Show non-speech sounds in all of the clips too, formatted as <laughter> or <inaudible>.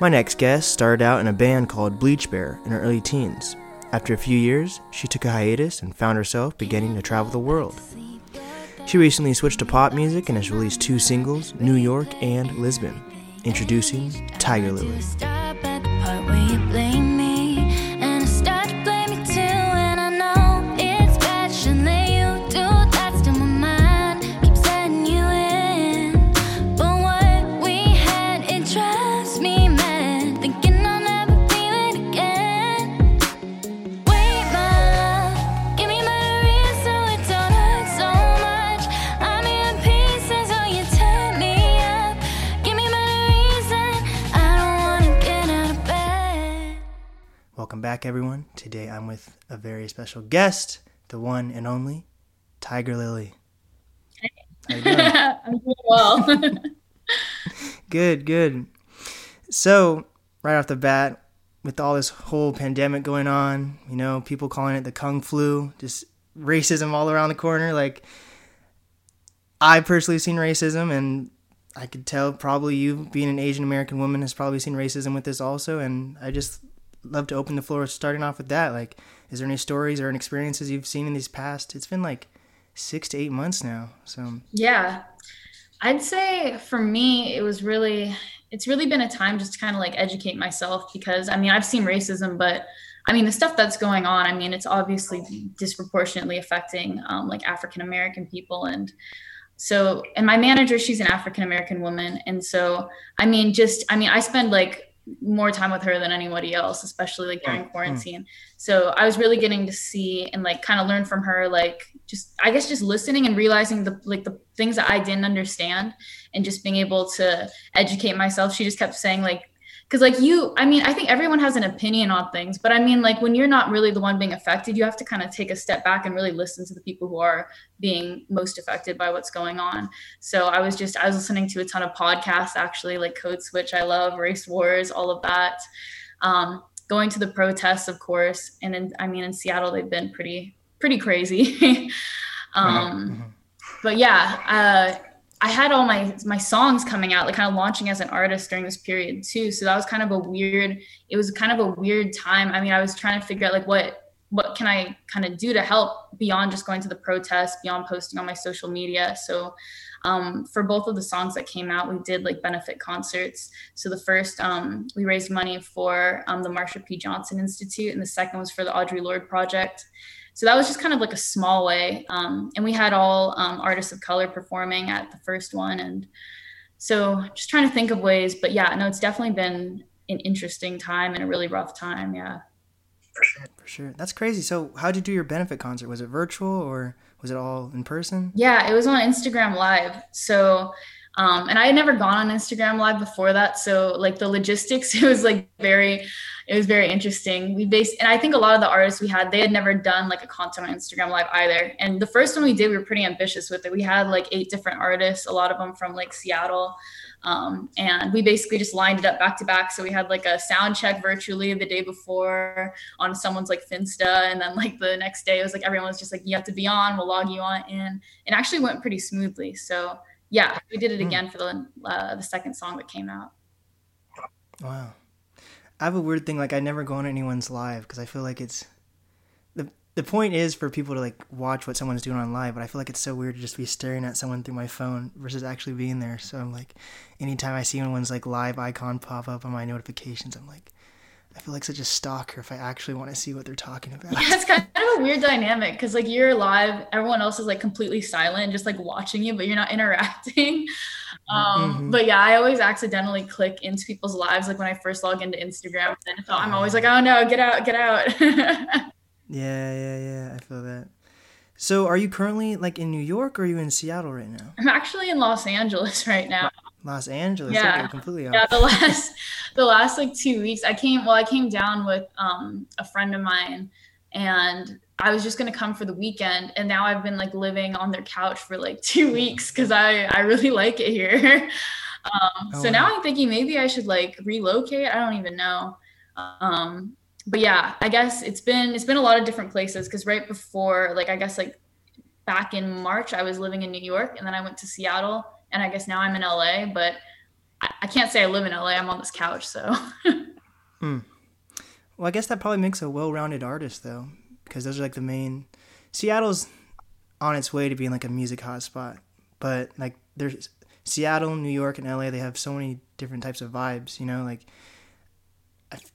My next guest started out in a band called Bleach Bear in her early teens. After a few years, she took a hiatus and found herself beginning to travel the world. She recently switched to pop music and has released two singles, New York and Lisbon. Introducing Tiger Lily. Back, everyone. Today I'm with a very special guest, the one and only Tiger Lily. Doing? <laughs> I'm doing well. <laughs> Good, good. So, right off the bat, with all this whole pandemic going on, you know, people calling it the Kung flu, just racism all around the corner. Like, I personally seen racism, and I could tell probably you, being an Asian American woman, has probably seen racism with this also. And I just love to open the floor starting off with that. Like, is there any stories or any experiences you've seen in these past? It's been like six to eight months now. So, yeah. I'd say for me, it was really, it's really been a time just to kind of like educate myself because I mean, I've seen racism, but I mean, the stuff that's going on, I mean, it's obviously disproportionately affecting um, like African American people. And so, and my manager, she's an African American woman. And so, I mean, just, I mean, I spend like more time with her than anybody else, especially like during mm. quarantine. So I was really getting to see and like kind of learn from her, like just I guess just listening and realizing the like the things that I didn't understand and just being able to educate myself. She just kept saying like because like you i mean i think everyone has an opinion on things but i mean like when you're not really the one being affected you have to kind of take a step back and really listen to the people who are being most affected by what's going on. So i was just i was listening to a ton of podcasts actually like code switch i love race wars all of that. Um, going to the protests of course and in, i mean in seattle they've been pretty pretty crazy. <laughs> Um, but yeah uh, I had all my my songs coming out, like kind of launching as an artist during this period too. So that was kind of a weird. It was kind of a weird time. I mean, I was trying to figure out like what what can I kind of do to help beyond just going to the protests, beyond posting on my social media. So um, for both of the songs that came out, we did like benefit concerts. So the first, um, we raised money for um, the Marsha P. Johnson Institute, and the second was for the Audre Lorde Project so that was just kind of like a small way um, and we had all um, artists of color performing at the first one and so just trying to think of ways but yeah no it's definitely been an interesting time and a really rough time yeah for sure, for sure. That's crazy. So, how'd you do your benefit concert? Was it virtual or was it all in person? yeah it was on instagram live so um, and i had never gone on instagram live before that so like the logistics <laughs> it was like very it was very interesting. We based and i think a lot of the artists we had they had never done like a content on instagram live either. And the first one we did we were pretty ambitious with it. We had like eight different artists a lot of them from like seattle. Um, and we basically just lined it up back to back. So we had like a sound check virtually the day before on someone's like finsta and then like the next day it was like everyone was just like you have to be on. We'll log you on in. It actually went pretty smoothly. So yeah we did it again for the uh, the second song that came out Wow. I have a weird thing like I never go on anyone's live because I feel like it's the the point is for people to like watch what someone's doing on live, but I feel like it's so weird to just be staring at someone through my phone versus actually being there. So I'm like, anytime I see anyone's like live icon pop up on my notifications, I'm like, I feel like such a stalker if I actually want to see what they're talking about. Yeah, it's kind of a weird dynamic because like you're live, everyone else is like completely silent, just like watching you, but you're not <laughs> interacting. Um, Mhm. But yeah, I always accidentally click into people's lives, like when I first log into Instagram, and so I'm always like, oh no, get out, get out. <laughs> Yeah, yeah, yeah. I feel that. So, are you currently like in New York or are you in Seattle right now? I'm actually in Los Angeles <laughs> right now. Los Angeles. Yeah. Completely off. Yeah, the <laughs> last the last like two weeks, I came. Well, I came down with um, a friend of mine, and I was just gonna come for the weekend, and now I've been like living on their couch for like <laughs> two weeks because I I really <laughs> like it here. Um, Oh, so now. I'm thinking maybe I should like relocate. I don't even know. Um, but yeah, I guess it's been it's been a lot of different places because right before like I guess like back in March I was living in New York and then I went to Seattle and I guess now I'm in LA, but I, I can't say I live in LA. I'm on this couch, so. <laughs> Hmm. Well, I guess that probably makes a well-rounded artist though, because those are like the main. Seattle's on its way to being like a music hotspot, but like there's Seattle, New York, and LA. They have so many different types of vibes. You know, like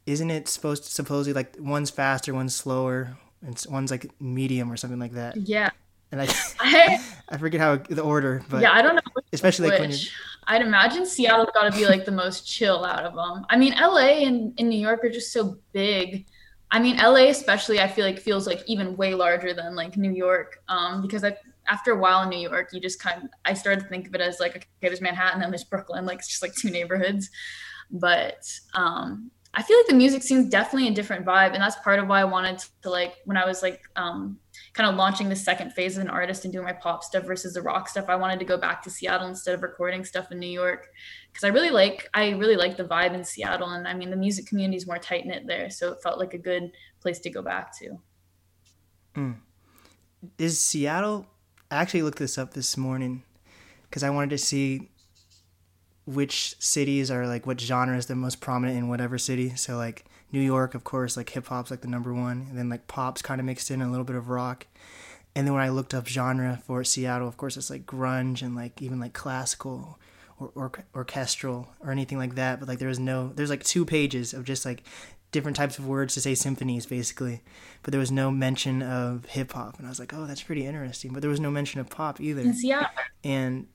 isn't it supposed to supposedly like one's faster, one's slower, and one's like medium or something like that. yeah. And I <laughs> I, I forget how the order, but yeah, I don't know which especially like when you're I'd imagine Seattle's got to be like the most chill out of them. I mean, LA and, and New York are just so big. I mean, LA especially, I feel like feels like even way larger than like New York. Um, because I, after a while in New York, you just kind of I started to think of it as like okay, there's Manhattan and there's Brooklyn, like it's just like two neighborhoods. But um, I feel like the music scene's definitely a different vibe, and that's part of why I wanted to like when I was like um, kind of launching the second phase as an artist and doing my pop stuff versus the rock stuff. I wanted to go back to Seattle instead of recording stuff in New York because I really like I really like the vibe in Seattle, and I mean the music community is more tight knit there, so it felt like a good place to go back to. is Seattle. I actually looked this up this morning because I wanted to see which cities are like what genre is the most prominent in whatever city. So like New York, of course, like hip hop's like the number one, and then like pop's kind of mixed in a little bit of rock. And then when I looked up genre for Seattle, of course, it's like grunge and like even like classical or, or orchestral or anything like that. But like there was no, there's like two pages of just like different types of words to say symphonies basically. But there was no mention of hip hop, and I was like, oh, that's pretty interesting. But there was no mention of pop either. Seattle, And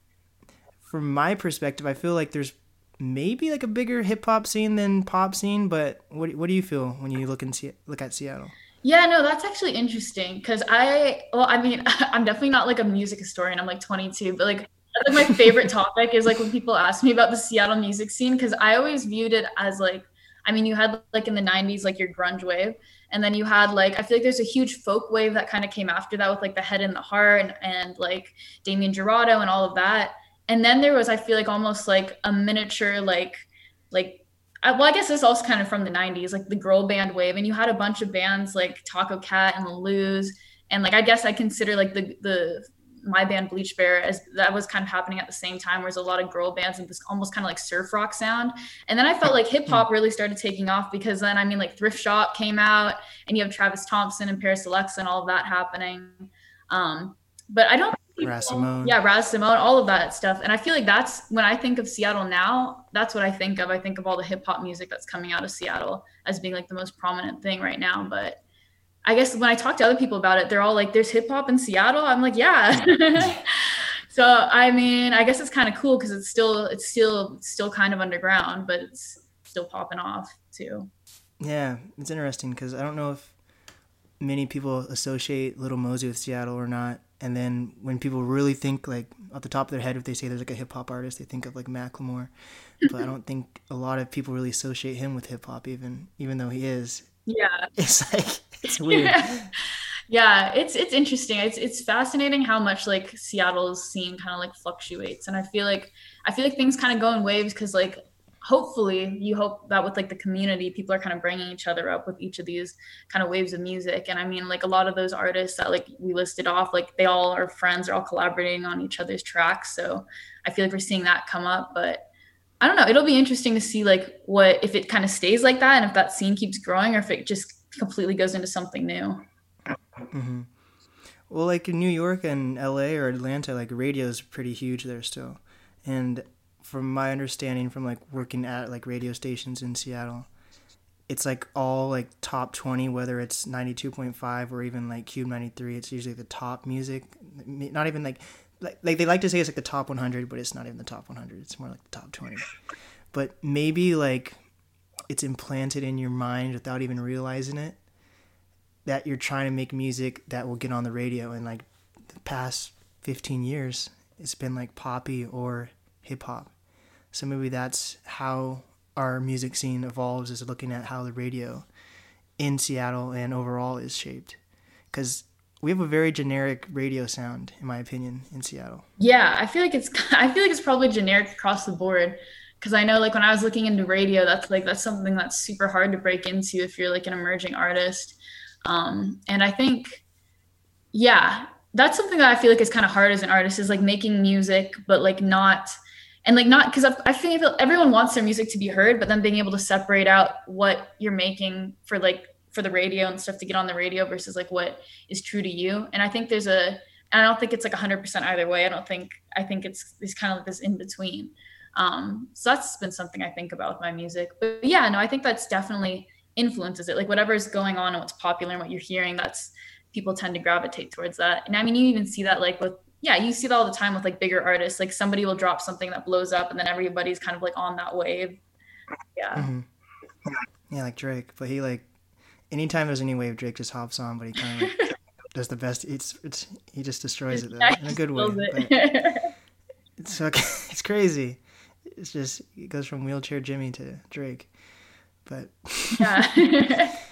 from my perspective, I feel like there's maybe like a bigger hip hop scene than pop scene. But what what do you feel when you look in Se- look at Seattle? yeah, no, that's actually interesting because I well, I mean, <laughs> I'm definitely not like a music historian. I'm like 22, but like. Like my favorite topic is like when people ask me about the Seattle music scene because I always viewed it as like I mean, you had like in the 90s, like your grunge wave. And then you had like, I feel like there's a huge folk wave that kind of came after that with like the head and the heart and, and like Damien Jurado and all of that. And then there was, I feel like almost like a miniature, like, like, well, I guess this also kind of from the 90s, like the girl band wave. And you had a bunch of bands like Tacocat and the Lose. And like, I guess I consider like the, the, my band Bleach Bear as that was kind of happening at the same time where there's a lot of girl bands and this almost kind of like surf rock sound. And then I felt like hip hop really started taking off because then I mean like Thrift Shop came out and you have Travis Thompson and Parisalexa and all of that happening. Um, but I don't Raz Simone. yeah, Raz Simone, all of that stuff. And I feel like that's when I think of Seattle now, that's what I think of. I think of all the hip hop music that's coming out of Seattle as being like the most prominent thing right now. But I guess when I talk to other people about it, they're all like, there's hip hop in Seattle. I'm like, yeah. <laughs> so I mean, I guess it's kind of cool because it's still it's still it's still kind of underground, but it's still popping off too. Yeah, it's interesting because I don't know if many people associate Lil Mosey with Seattle or not. And then when people really think like off the top of their head, if they say there's like a hip hop artist, they think of like Macklemore. But I don't think a lot of people really associate him with hip hop, even even though he is. Yeah. <laughs> It's like it's <laughs> weird. yeah, it's it's interesting. It's it's fascinating how much like Seattle's scene kind of like fluctuates, and I feel like I feel like things kind of go in waves because like hopefully you hope that with like the community people are kind of bringing each other up with each of these kind of waves of music. And i mean like a lot of those artists that like we listed off like they all are friends they're all collaborating on each other's tracks. So i feel like we're seeing that come up but i don't know it'll be interesting to see like what if it kind of stays like that and if that scene keeps growing or if it just completely goes into something new. Hmm Well, like in New York and L.A. or Atlanta, like radio is pretty huge there still, and from my understanding from like working at like radio stations in Seattle, it's like all like top 20 whether it's 92.5 or even like KUBE 93 it's usually the top music. Not even like like, like they like to say it's like the top 100 but it's not even the top 100 it's more like the top 20 but maybe like it's implanted in your mind without even realizing it that you're trying to make music that will get on the radio and like the past 15 years. It's been like poppy or hip hop so maybe that's how our music scene evolves is looking at how the radio in Seattle and overall is shaped. Because we have a very generic radio sound in my opinion in Seattle. Yeah, I feel like it's <laughs> I feel like it's probably generic across the board. Because I know like when I was looking into radio, that's like that's something that's super hard to break into if you're like an emerging artist. Um, and I think, yeah, that's something that I feel like is kind of hard as an artist is like making music, but like not and like not because I feel everyone wants their music to be heard, but then being able to separate out what you're making for like for the radio and stuff to get on the radio versus like what is true to you. And I think there's a I don't think it's like 100% either way. I don't think I think it's it's kind of like this in between. Um, so that's been something I think about with my music. But yeah, no, I think that's definitely influences it. Like whatever is going on and what's popular and what you're hearing, that's people tend to gravitate towards that. And I mean, you even see that like with yeah, you see that all the time with like bigger artists. Like somebody will drop something that blows up, and then everybody's kind of like on that wave. Yeah. Mm-hmm. Yeah, like Drake, but he like anytime there's any wave, Drake just hops on, but he kind of like, <laughs> does the best. It's it's he just destroys it though, yeah, in a good way. It. it's okay. <laughs> It's crazy. It's just it goes from wheelchair Jimmy to Drake, but yeah. <laughs>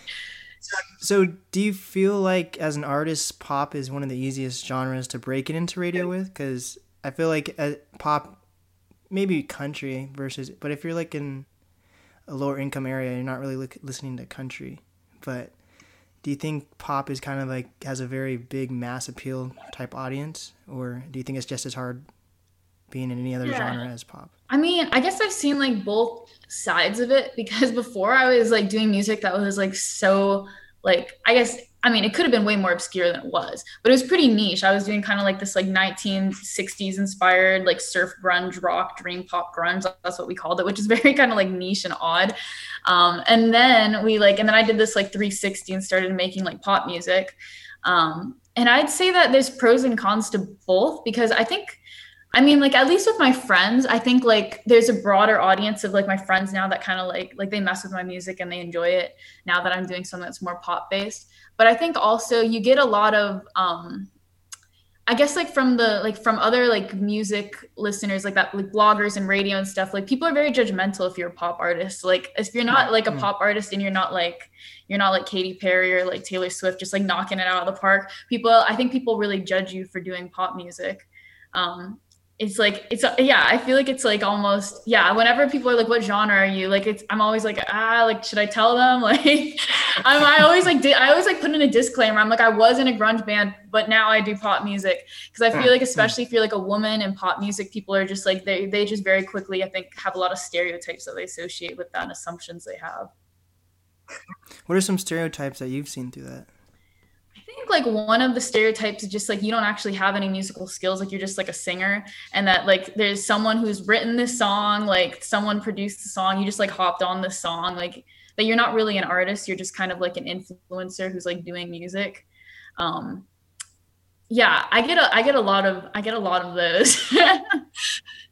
So, do you feel like as an artist, pop is one of the easiest genres to break it into radio with? Because I feel like uh, pop, maybe country versus, but if you're like in a lower income area, you're not really li- listening to country. But do you think pop is kind of like has a very big mass appeal type audience, or do you think it's just as hard being in any other yeah. genre as pop? I mean, I guess I've seen like both sides of it because before I was like doing music that was like so like I guess I mean it could have been way more obscure than it was, but it was pretty niche. I was doing kind of like this like 1960s inspired like surf grunge rock dream pop grunge. That's what we called it, which is <laughs> very kind of like niche and odd. Um, and then we like and then I did this like 360 and started making like pop music. Um, and I'd say that there's pros and cons to both because I think I mean, like at least with my friends, I think like there's a broader audience of like my friends now that kind of like like they mess with my music and they enjoy it now that I'm doing something that's more pop based. But I think also you get a lot of um I guess like from the like from other like music listeners like that like bloggers and radio and stuff like people are very judgmental if you're a pop artist like if you're not like a mm. pop artist and you're not like you're not like Katy Perry or like Taylor Swift just like knocking it out of the park people I think people really judge you for doing pop music um it's like it's yeah i feel like it's like almost yeah whenever people are like what genre are you? Like it's i'm always like ah like should i tell them? <laughs> Like I'm, i always like i always like put in a disclaimer. I'm like i was in a grunge band but now i do pop music. Because i feel like especially if you're like a woman in pop music people are just like they they just very quickly i think have a lot of stereotypes that they associate with that and assumptions they have. What are some stereotypes that you've seen through that think like one of the stereotypes is just like you don't actually have any musical skills like you're just like a singer and that like there's someone who's written this song like someone produced the song you just like hopped on the song like that you're not really an artist you're just kind of like an influencer who's like doing music um yeah i get a i get a lot of i get a lot of those <laughs>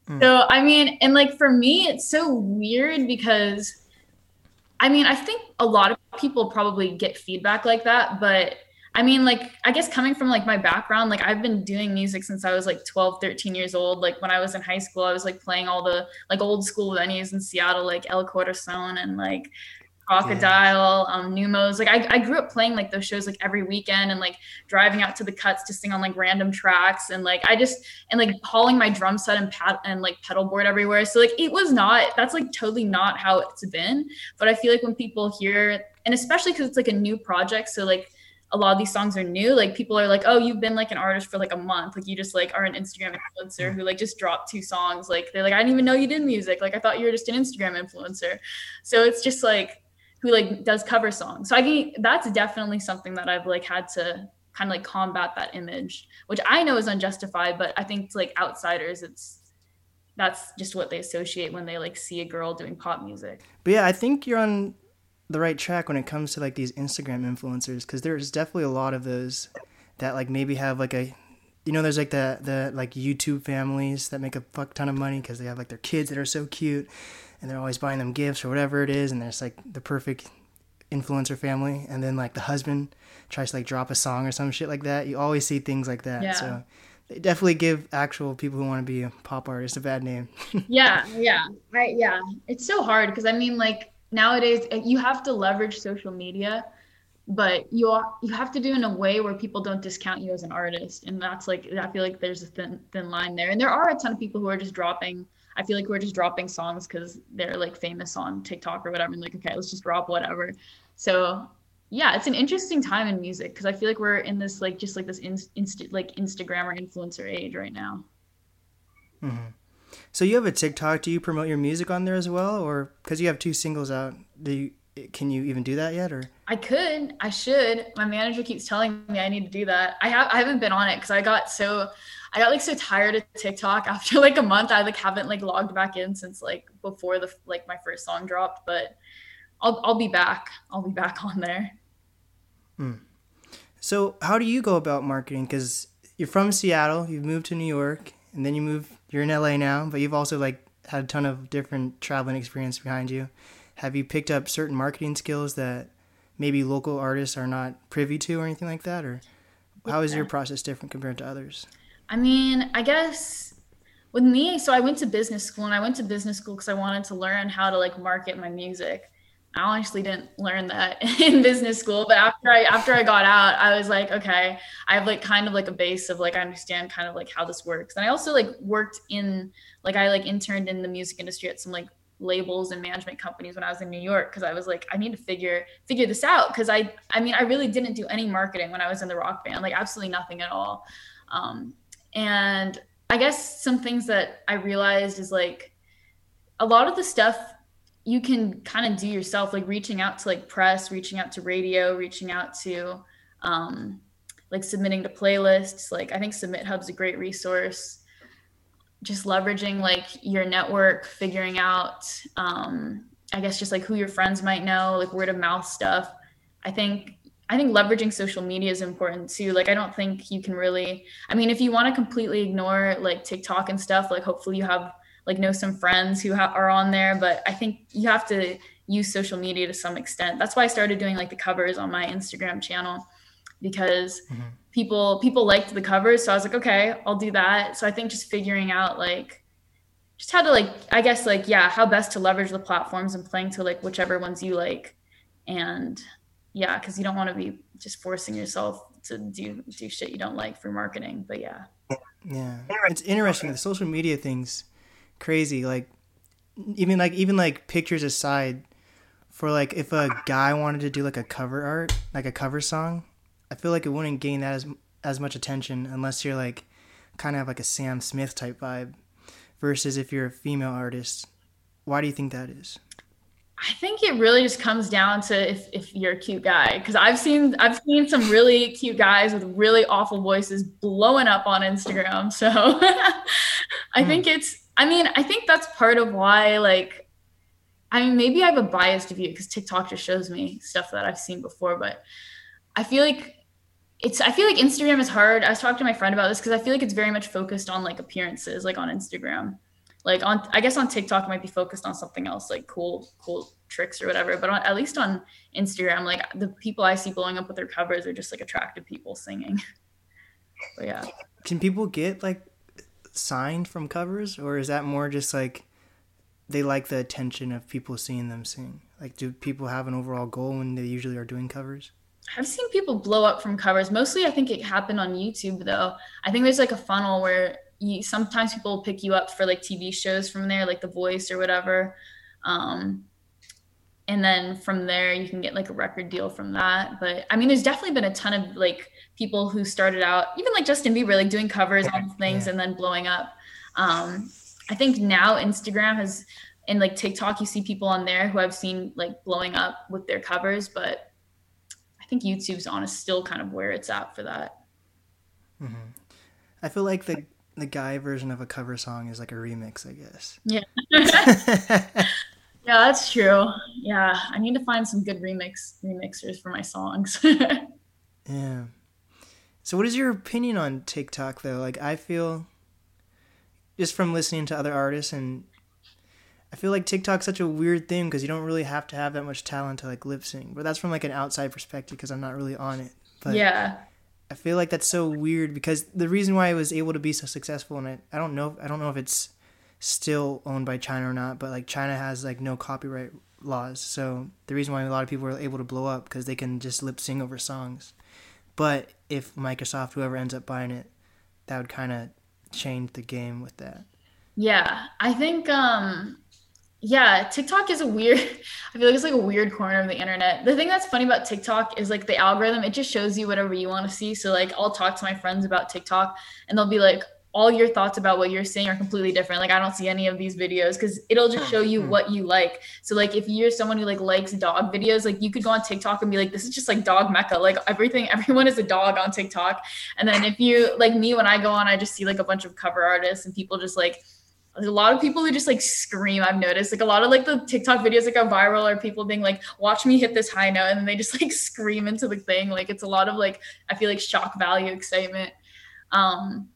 mm. so i mean and like for me it's so weird because i mean i think a lot of people probably get feedback like that but I mean, like, I guess coming from like my background, like I've been doing music since I was like 12, 13 years old. Like when I was in high school, I was like playing all the like old school venues in Seattle, like El Corazon and like Crocodile, yeah. um, Neumos. Like I, I grew up playing like those shows like every weekend and like driving out to the cuts to sing on like random tracks and like I just and like hauling my drum set and pad and like pedal board everywhere. So like it was not that's like totally not how it's been. But I feel like when people hear and especially because it's like a new project, so like a lot of these songs are new like people are like oh you've been like an artist for like a month like you just like are an instagram influencer mm. who like just dropped two songs like they're like i didn't even know you did music like i thought you were just an instagram influencer. So it's just like who like does cover songs. So i think that's definitely something that i've like had to kind of like combat that image which i know is unjustified but i think to like outsiders it's that's just what they associate when they like see a girl doing pop music. But yeah i think you're on the right track when it comes to like these Instagram influencers because there's definitely a lot of those that like maybe have like a you know there's like the the like YouTube families that make a fuck ton of money because they have like their kids that are so cute and they're always buying them gifts or whatever it is and there's like the perfect influencer family and then like the husband tries to like drop a song or some shit like that. You always see things like that. Yeah. so they definitely give actual people who want to be a pop artist a bad name. <laughs> Yeah yeah. I, yeah. It's so hard because i mean like nowadays uh, you have to leverage social media but you you have to do in a way where people don't discount you as an artist. And that's like i feel like there's a thin thin line there. And there are a ton of people who are just dropping i feel like we're just dropping songs because they're like famous on tiktok or whatever. And like okay let's just drop whatever. So yeah it's an interesting time in music because i feel like we're in this like just like this instant like instagram or influencer age right now. Mm-hmm. So you have a TikTok. Do you promote your music on there as well, or because you have two singles out? Do you, can you even do that yet, or? I could, I should. My manager keeps telling me I need to do that. I have, I haven't been on it because I got so, I got like so tired of TikTok <laughs> after like a month. I like haven't like logged back in since like before the like my first song dropped, but I'll I'll be back. I'll be back on there. Hmm. So how do you go about marketing? Because you're from Seattle, you've moved to New York, and then you move. You're in LA now, but you've also like had a ton of different traveling experience behind you. Have you picked up certain marketing skills that maybe local artists are not privy to, or anything like that, or how is your process different compared to others? I mean, I guess with me, so I went to business school and I went to business school because I wanted to learn how to like market my music. I honestly didn't learn that <laughs> in business school, but after I after I got out, I was like, okay, I have like kind of like a base of like I understand kind of like how this works. And I also like worked in like I like interned in the music industry at some like labels and management companies when I was in New York because I was like I need to figure figure this out because I I mean I really didn't do any marketing when I was in the rock band, like absolutely nothing at all. Um, and I guess some things that I realized is like a lot of the stuff you can kind of do yourself, like reaching out to like press, reaching out to radio, reaching out to um, like submitting to playlists. Like I think SubmitHub's a great resource. Just leveraging like your network, figuring out, um, I guess just like who your friends might know, like word of mouth stuff. I think I think leveraging social media is important too. Like I don't think you can really I mean if you want to completely ignore like TikTok and stuff, like hopefully you have like know some friends who ha- are on there, but I think you have to use social media to some extent. That's why I started doing like the covers on my Instagram channel because Mhm. people people liked the covers, so I was like, okay, I'll do that. So I think just figuring out like just how to like I guess like yeah, how best to leverage the platforms and playing to like whichever ones you like and yeah, because you don't want to be just forcing yourself to do do shit you don't like for marketing. But yeah. Yeah, it's interesting. The social media thing's crazy. Like, even like even like pictures aside, for like if a guy wanted to do like a cover art, like a cover song, I feel like it wouldn't gain that as as much attention unless you're like kind of have like a Sam Smith type vibe, versus if you're a female artist. Why do you think that is? I think it really just comes down to if, if you're a cute guy because I've seen I've seen some really cute guys with really awful voices blowing up on Instagram. So <laughs> I hmm. think it's I mean I think that's part of why like I mean maybe I have a biased view because TikTok just shows me stuff that I've seen before, but I feel like it's I feel like Instagram is hard. I was talking to my friend about this because I feel like it's very much focused on like appearances, like on Instagram. Like on i guess on tiktok it might be focused on something else like cool cool tricks or whatever but on, at least on instagram like the people i see blowing up with their covers are just like attractive people singing. <laughs> But yeah. Can people get like signed from covers, or is that more just like they like the attention of people seeing them sing? Like, do people have an overall goal when they usually are doing covers? i've seen people blow up from covers mostly i think it happened on youtube though i think there's like a funnel where you sometimes people pick you up for like tv shows from there like the voice or whatever um and then from there you can get like a record deal from that. But i mean there's definitely been a ton of like people who started out even like justin bieber like doing covers on things Yeah. and then blowing up. Um i think now instagram has and like tiktok you see people on there who i've seen like blowing up with their covers but i think youtube's honest still kind of where it's at for that. I feel like the the guy version of a cover song is like a remix, I guess. yeah <laughs> <laughs> yeah that's true yeah i need to find some good remix remixers for my songs <laughs> Yeah. So, what is your opinion on TikTok though? Like, I feel just from listening to other artists, and I feel like TikTok's such a weird thing because you don't really have to have that much talent to like lip sync. But that's from like an outside perspective because I'm not really on it. But yeah I feel like that's so weird because the reason why I was able to be so successful, and I, I don't know, I don't know if it's still owned by China or not, but like China has like no copyright laws, so the reason why a lot of people are able to blow up because they can just lip sync over songs. But if Microsoft, whoever ends up buying it, that would kind of change the game with that. Yeah, I think um yeah, TikTok is a weird <laughs> I feel like it's like a weird corner of the internet. The thing that's funny about TikTok is like the algorithm, it just shows you whatever you want to see. So like I'll talk to my friends about TikTok and they'll be like, all your thoughts about what you're saying are completely different. Like I don't see any of these videos because it'll just show you what you like. So like if you're someone who like likes dog videos, like you could go on TikTok and be like, this is just like dog mecca. Like everything, <laughs> everyone is a dog on TikTok. And then if you like me, when I go on, I just see like a bunch of cover artists and people just like there's a lot of people who just like scream. I've noticed like a lot of like the TikTok videos that go viral are people being like, watch me hit this high note. And then they just <laughs> like scream into the thing. Like it's a lot of like, I feel like shock value excitement. Um,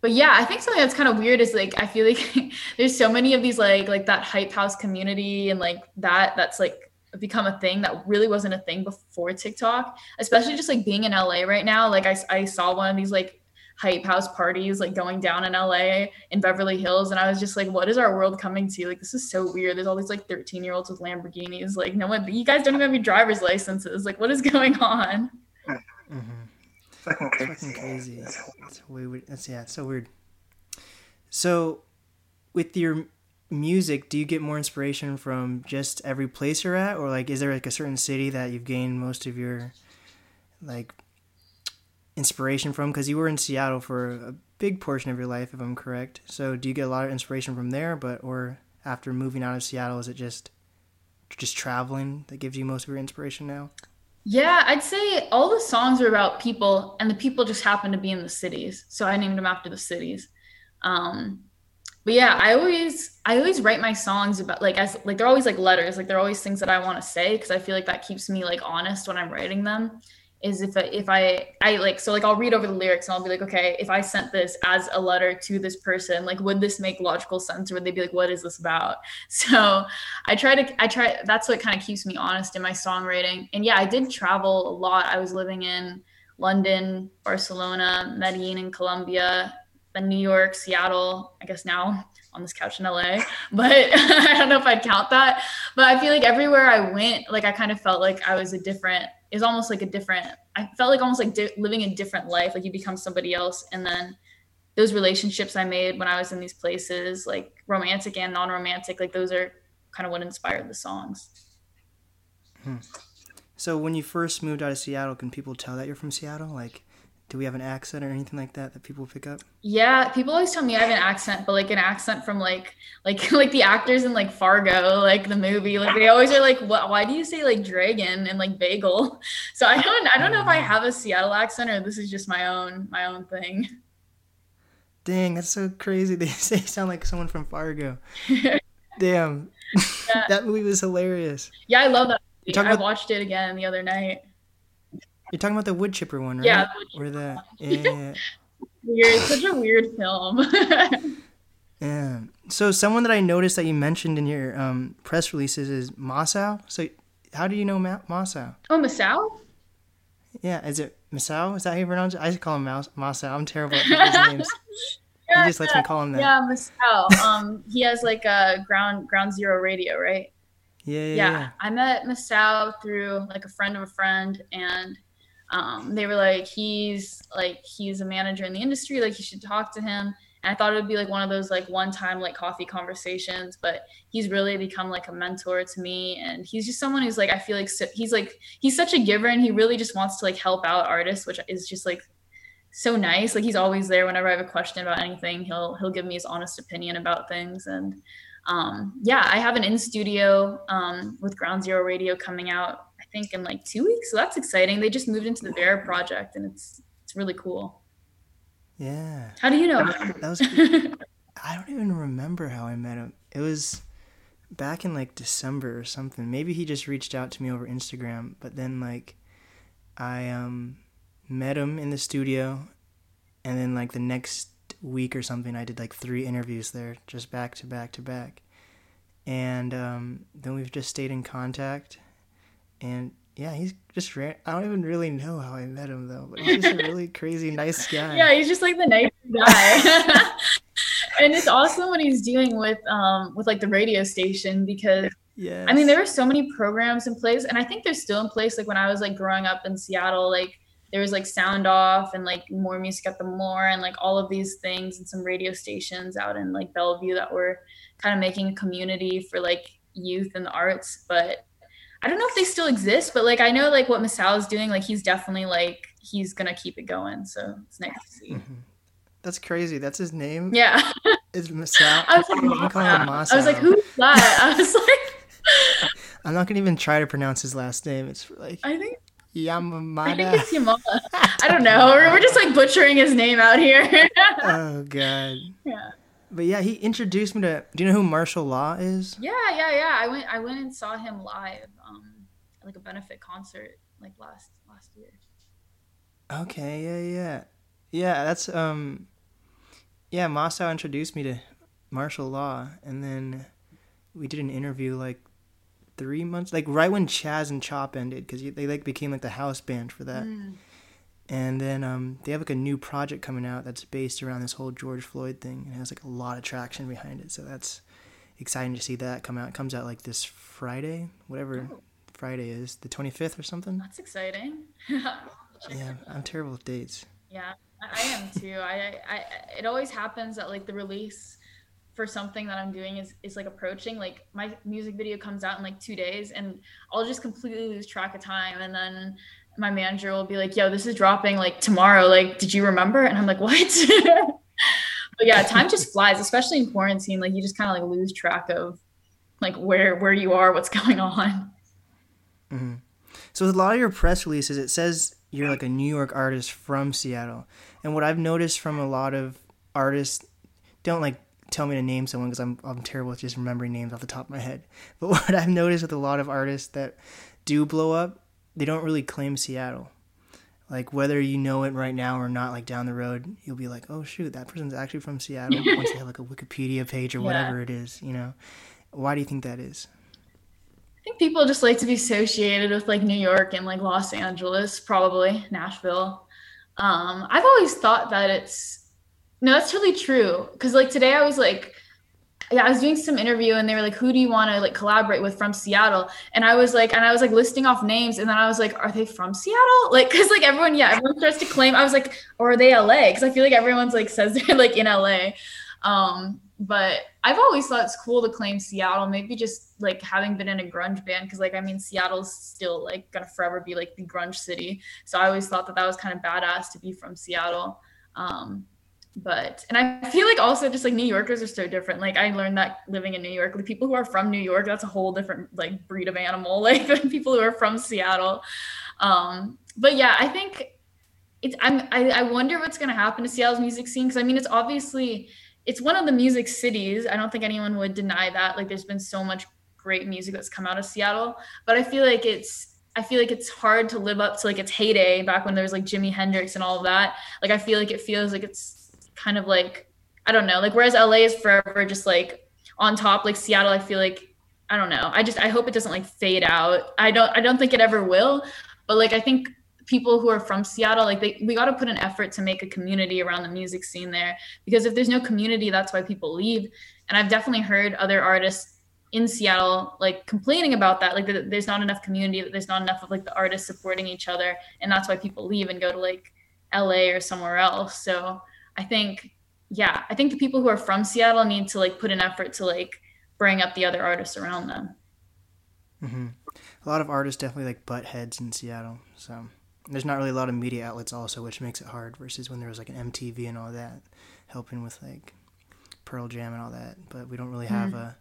but yeah, I think something that's kind of weird is like I feel like <laughs> there's so many of these like like that hype house community and like that that's like become a thing that really wasn't a thing before TikTok, especially just like being in LA right now. Like I, I saw one of these like hype house parties like going down in LA in Beverly Hills. And I was just like, what is our world coming to? Like, this is so weird. There's all these like 13 year olds with Lamborghinis. Like, no one, you guys don't even have your driver's licenses. Like, what is <laughs> going on? Mm-hmm. Fucking crazy. Fucking crazy. That's way weird. That's yeah, it's so weird. So, with your music, do you get more inspiration from just every place you're at, or like is there like a certain city that you've gained most of your like inspiration from? Because you were in Seattle for a big portion of your life, if I'm correct. So, do you get a lot of inspiration from there, but or after moving out of Seattle, is it just just traveling that gives you most of your inspiration now? Yeah, I'd say all the songs are about people, and the people just happen to be in the cities. So I named them after the cities. Um, but yeah, I always I always write my songs about like as like they're always like letters, like they're always things that I want to say because I feel like that keeps me like honest when I'm writing them. Is if I, if I I like so like I'll read over the lyrics and I'll be like, okay, if I sent this as a letter to this person, like would this make logical sense or would they be like, what is this about? <laughs> So I try to I try that's what kind of keeps me honest in my songwriting. And yeah, I did travel a lot. I was living in London, Barcelona, Medellin, in Colombia, then New York, Seattle, I guess now on this couch in LA, <laughs> but <laughs> I don't know if I'd count that. But I feel like everywhere I went, like I kind of felt like I was a different, it's almost like a different, I felt like almost like di- living a different life, like you become somebody else. And then those relationships I made when I was in these places, like romantic and non romantic, like those are kind of what inspired the songs. Hmm. So when you first moved out of Seattle, can people tell that you're from Seattle? Like, do we have an accent or anything like that that people pick up? Yeah, people always tell me I have an accent, but like an accent from like like <laughs> like the actors in like Fargo, like the movie. Like they always are like, "What? Why do you say like dragon and like bagel?" <laughs> So I don't I don't know if I have a Seattle accent or this is just my own my own thing. Dang, that's so crazy. <laughs> They say sound like someone from Fargo. Damn, Yeah. that movie was hilarious. Yeah, I love that. Movie. I watched it again the other night. You're talking about the wood chipper one, right? Yeah, the Or the <laughs> yeah, Weird, such a weird film. <laughs> yeah. So someone that I noticed that you mentioned in your um, press releases is Masao. So how do you know Ma- Masao? oh, Masao? Yeah, is it Masao? Is that how you pronounce it? I just call him Mas- Masao. I'm terrible at <laughs> names. He just lets me call him that. Yeah, Masao. Um, he has like a ground ground zero radio, right? Yeah, yeah, yeah, yeah. I met Masao through like a friend of a friend, and um, they were like, he's like he's a manager in the industry, like you should talk to him. And I thought it would be like one of those like one time like coffee conversations, but he's really become like a mentor to me, and he's just someone who's like I feel like so, he's like he's such a giver, and he really just wants to like help out artists, which is just like so nice. Like he's always there whenever I have a question about anything. He'll he'll give me his honest opinion about things, and um, yeah, I have an in studio um, with Ground Zero Radio coming out. Think in like two weeks, so that's exciting. They just moved into the Bear project, and it's it's really cool. Yeah. How do you know? That was <laughs> I don't even remember how I met him. It was back in like December or something. Maybe he just reached out to me over Instagram, but then like I um met him in the studio and then like the next week or something I did like three interviews there just back to back to back. And um then we've just stayed in contact and yeah, he's just ran. I don't even really know how I met him though, but he's just a really <laughs> crazy, nice guy. yeah, he's just like the nice guy. <laughs> and it's awesome what he's doing with um with like the radio station because yeah. I mean, there were so many programs in place, and I think they're still in place. Like when I was like growing up in Seattle, like there was like Sound Off and like More Music at the Moore, and like all of these things, and some radio stations out in like Bellevue that were kind of making a community for like youth and the arts. But I don't know if they still exist, but like I know like what Masao is doing, like he's definitely like he's gonna keep it going. So it's nice to see. Mhm. That's crazy. That's his name. Yeah. <laughs> Is Masao? I was like, I'm calling him Masa. I was like, who's that? <laughs> I was like, <laughs> I'm not gonna even try to pronounce his last name. It's like I think I think it's Yamada. I don't know. We're, we're just like butchering his name out here. oh god. yeah. But yeah, he introduced me to. Do you know who Marshall Law is? Yeah, yeah, yeah. I went I went and saw him live, like a benefit concert like last last year. Okay, yeah, yeah, yeah. That's um, yeah. Masao introduced me to Marshall Law, and then we did an interview like three months, like right when Chaz and Chop ended, because they like became like the house band for that. And then um, they have like a new project coming out that's based around this whole George Floyd thing, and has like a lot of traction behind it. So that's exciting to see that come out. It comes out like this Friday, whatever Oh. Friday is, the twenty fifth or something. That's exciting. <laughs> Yeah, I'm terrible with dates. Yeah, I, am too. I, I, I, it always happens that like the release for something that I'm doing is, is like approaching. Like my music video comes out in like two days, and I'll just completely lose track of time. And then my manager will be like, "Yo, this is dropping like tomorrow. Like, did you remember?" And I'm like, "What?" <laughs> but yeah, time just flies, especially in quarantine. Like you just kind of like lose track of like where where you are, what's <laughs> going on. Mm-hmm. So with a lot of your press releases, it says you're like a New York artist from Seattle. And what I've noticed from a lot of artists, don't like tell me to name someone because I'm I'm terrible at just remembering names off the top of my head. <laughs> But what I've noticed with a lot of artists that do blow up, they don't really claim Seattle. Like whether you know it right now or not, like down the road, you'll be like, oh shoot, that person's actually from Seattle. Once they have like a Wikipedia page or <laughs> Yeah. whatever it is, you know. Why do you think that is? I think people just like to be associated with like New York and like Los Angeles, probably Nashville. Um, I've always thought that it's no, that's really true. Cause like today I was like, yeah, I was doing some interview and they were like, who do you want to like collaborate with from Seattle? And I was like, and I was like listing off names and then I was like, are they from Seattle? <laughs> Like, cause like everyone, yeah, everyone starts to claim, I was like, or are they LA? Cause I feel like everyone's like says <laughs> they're like in LA. Um, but I've always thought it's cool to claim Seattle, maybe just like having been in a grunge band, because like I mean, Seattle's still like gonna forever be like the grunge city. So I always thought that that was kind of badass to be from Seattle. Um, but and I feel like also just like New Yorkers are so different. Like I learned that living in New York, the people who are from New York, that's a whole different like breed of animal, <laughs> like people who are from Seattle. Um, but yeah, I think it's I'm I, I wonder what's gonna happen to Seattle's music scene because I mean it's obviously it's one of the music cities. I don't think anyone would deny that. Like there's been so much great music that's come out of Seattle, but I feel like it's I feel like it's hard to live up to like its heyday back when there was like Jimi Hendrix and all of that. Like I feel like it feels like it's kind of like I don't know. Like whereas LA is forever just like on top, like Seattle, I feel like I don't know. I just I hope it doesn't like fade out. I don't I don't think it ever will, but like I think people who are from Seattle, like they, we got to put an effort to make a community around the music scene there. Because if there's no community, that's why people leave. And I've definitely heard other artists in Seattle like complaining about that, like there's not enough community, that there's not enough of like the artists supporting each other, and that's why people leave and go to like LA or somewhere else. So I think, yeah, I think the people who are from Seattle need to like put an effort to like bring up the other artists around them. hmm A lot of artists definitely like butt heads in Seattle. So there's not really a lot of media outlets also, which makes it hard. Versus when there was like an MTV and all that, helping with like Pearl Jam and all that. But we don't really have mm. a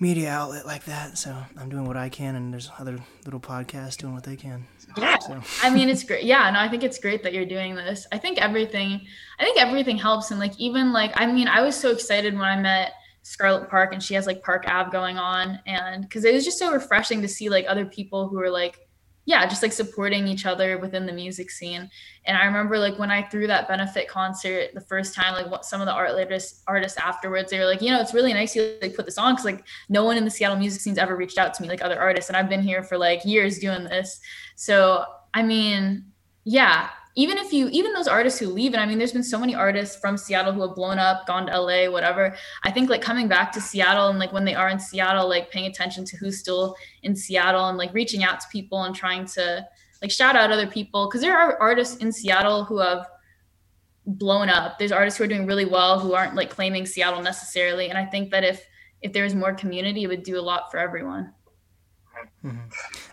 media outlet like that. So I'm doing what I can, and there's other little podcasts doing what they can. Yeah. So I mean, it's great. Yeah, no, I think it's great that you're doing this. I think everything, I think everything helps. And like, even like, I mean, I was so excited when I met Scarlet Park and she has like Park Ave going on. And because it was just so refreshing to see like other people who are like, yeah, just like supporting each other within the music scene. And I remember like when I threw that benefit concert the first time, like what some of the art artists artists afterwards, they were like, you know, it's really nice you like put this on because like no one in the Seattle music scene's ever reached out to me like other artists, and I've been here for like years doing this. So I mean, yeah, even if you even those artists who leave, and I mean, there's been so many artists from Seattle who have blown up, gone to LA, whatever. I think like coming back to Seattle and like when they are in Seattle, like paying attention to who's still in Seattle and like reaching out to people and trying to like shout out other people because there are artists in Seattle who have blown up. There's artists who are doing really well who aren't like claiming Seattle necessarily, and I think that if if there was more community, it would do a lot for everyone.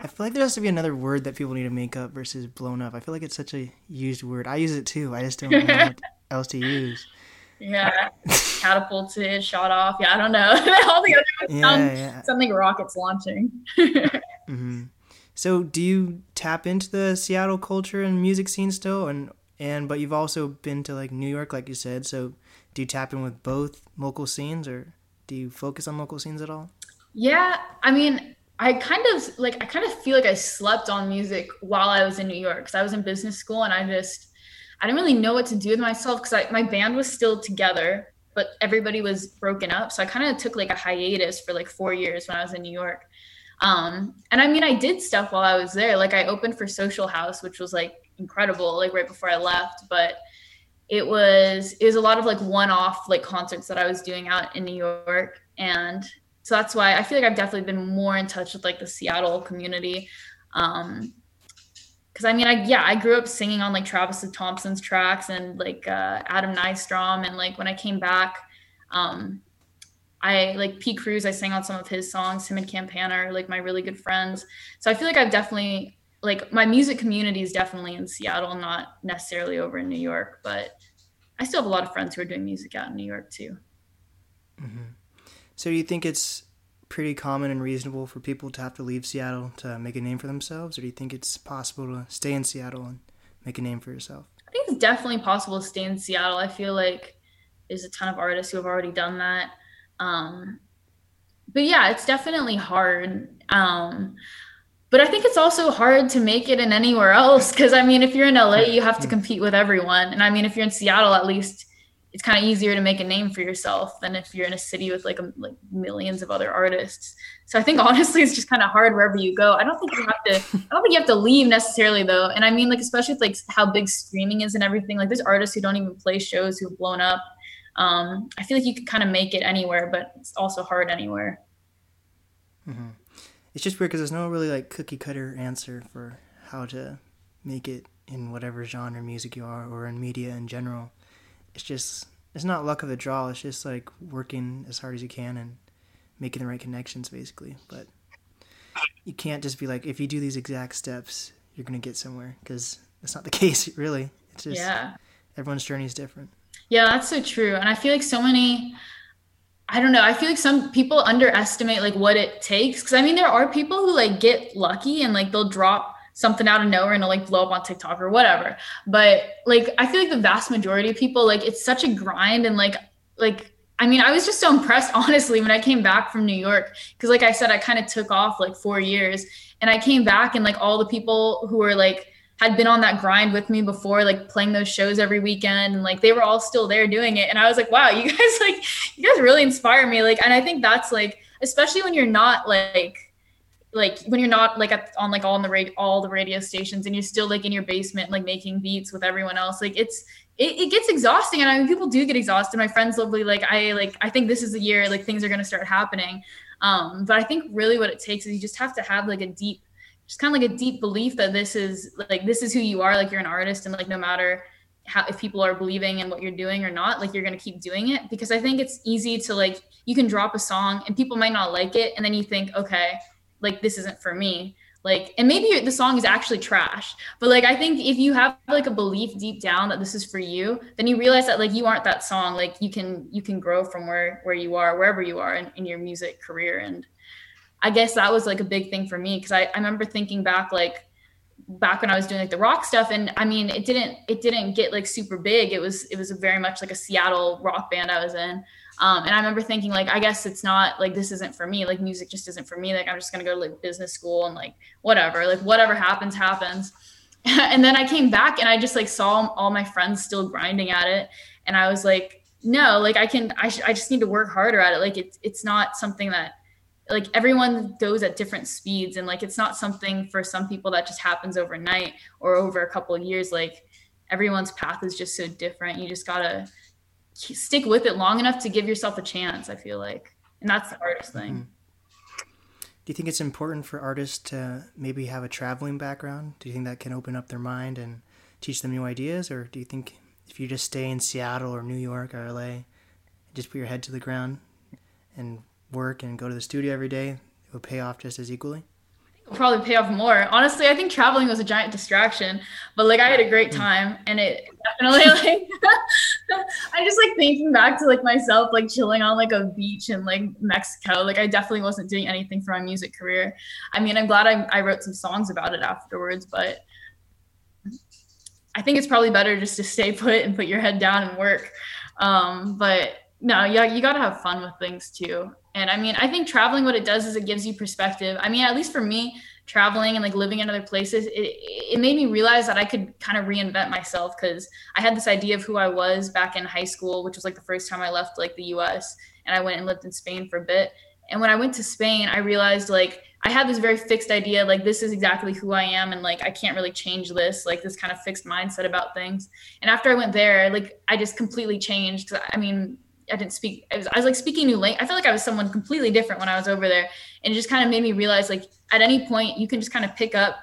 I feel like there has to be another word that people need to make up versus blown up. I feel like it's such a used word. I use it too. I just don't know. To, <laughs> else to use. Yeah, catapulted, shot off. Yeah, I don't know. <laughs> All the other Yeah, sound yeah. something rockets launching. <laughs> hmm So, do you tap into the Seattle culture and music scene still, and and but you've also been to like New York, like you said. So, do you tap in with both local scenes, or do you focus on local scenes at all? Yeah, I mean, I kind of like I kind of feel like I slept on music while I was in New York because I was in business school and I just I didn't really know what to do with myself because my band was still together, but everybody was broken up. So I kind of took like a hiatus for like four years when I was in New York. Um, and I mean, I did stuff while I was there. Like I opened for Social House, which was like incredible, like right before I left. But it was it was a lot of like one-off like concerts that I was doing out in New York, and so that's why I feel like I've definitely been more in touch with like the Seattle community. Um, because I mean, I yeah, I grew up singing on like Travis Thompson's tracks and like uh, Adam Nystrom, and like when I came back, um, I like P. Cruz. I sang on some of his songs. Him and Campana are like my really good friends. So I feel like I've definitely like my music community is definitely in Seattle, not necessarily over in New York, but I still have a lot of friends who are doing music out in New York too. So, do you think it's pretty common and reasonable for people to have to leave Seattle to make a name for themselves, or do you think it's possible to stay in Seattle and make a name for yourself? I think it's definitely possible to stay in Seattle. I feel like there's a ton of artists who have already done that. Um, but yeah, it's definitely hard. Um, but I think it's also hard to make it in anywhere else because I mean, if you're in LA, you have to <laughs> compete with everyone, and I mean, if you're in Seattle, at least it's kind of easier to make a name for yourself than if you're in a city with like a, like millions of other artists. So I think <laughs> honestly, it's just kind of hard wherever you go. I don't think you have to. I don't think you have to leave necessarily though. And I mean, like especially with like how big streaming is and everything. Like there's artists who don't even play shows who've blown up. Um, I feel like you could kind of make it anywhere, but it's also hard anywhere. It's just weird because there's no really like cookie cutter answer for how to make it in whatever genre music you are or in media in general. It's just it's not luck of the draw. It's just like working as hard as you can and making the right connections, basically. But you can't just be like, if you do these exact steps, you're gonna get somewhere because that's not the <laughs> case, really. It's just yeah. everyone's journey is different. Yeah, that's so true. And I feel like so many I don't know. I feel like some people underestimate like what it takes cuz I mean there are people who like get lucky and like they'll drop something out of nowhere and like blow up on TikTok or whatever. But like I feel like the vast majority of people like it's such a grind and like like I mean, I was just so impressed <laughs> honestly when I came back from New York cuz like I said I kind of took off like 4 years and I came back and like all the people who were like had been on that grind with me before, like playing those shows every weekend, and like they were all still there doing it. And I was like, wow, you <laughs> guys like you guys really inspire me. Like, and I think that's like, especially when you're not like like when you're not like at, on like all the radio all the radio stations and you're still like in your basement like making beats with everyone else like it's it, it gets exhausting. And i mean people do get exhausted. My friends literally like i like i think this is the year like things are going to start happening. Um but i think really what it takes is you just have to have like a deep just kind of like a deep belief that this is like this is who you are like you're an artist and like no matter how if people are believing in what you're doing or not like you're going to keep doing it. Because i think it's easy to like you can drop a song and people might not like it. And then you think okay like this isn't for me. Like and maybe the song is actually trash but like i think if you have like a belief deep down that this is for you then you realize that like you aren't that song. Like you can you can grow from where where you are wherever you are in, in your music career. And I guess that was like a big thing for me because I, I remember thinking back like back when I was doing like the rock stuff and I mean it didn't it didn't get like super big. It was it was very much like a Seattle rock band I was in um, and I remember thinking like I guess it's not like this isn't for me like music just isn't for me like I'm just gonna go to like business school and like whatever like whatever happens happens. <laughs> And then I came back and I just like saw all my friends still grinding at it. And I was like no like I can I, sh- I just need to work harder at it. Like it's it's not something that like everyone goes at different speeds. And like it's not something for some people that just happens overnight or over a couple of years. Like everyone's path is just so different. You just gotta stick with it long enough to give yourself a chance i feel like and that's the hardest thing mm-hmm. Do you think it's important for artists to maybe have a traveling background? Do you think that can open up their mind and teach them new ideas? Or do you think if you just stay in Seattle or New York or LA, just put your head to the ground and work and go to the studio every day, it would pay off just as equally? Probably pay off more. Honestly, I think traveling was a giant distraction, but like I had a great Hmm. time and it <laughs> definitely like <laughs> I just like thinking back to like myself like chilling on like a beach in like Mexico. Like I definitely wasn't doing anything for my music career. I mean, I'm glad I, I wrote some songs about it afterwards, but I think it's probably better just to stay <laughs> put and put your head down and work. Um, but no, yeah, you got to have fun with things too. And I mean, I think traveling, what it does is it gives you perspective. I mean, at least for me, traveling and like living in other places, it, it made me realize that I could kind of reinvent myself because I had this idea of who I was back in high school, which was like the first time I left like the US and I went and lived in Spain for a bit. And when I went to Spain, I realized like I had this very fixed idea, like this is exactly who I am, and like I can't really change this, like this kind of fixed mindset about things. And after I went there, like I just completely changed. I mean, I didn't speak. I was, I was like speaking new language. I felt like I was someone completely different when I was over there, and it just kind of made me realize, like at any point, you can just kind of pick up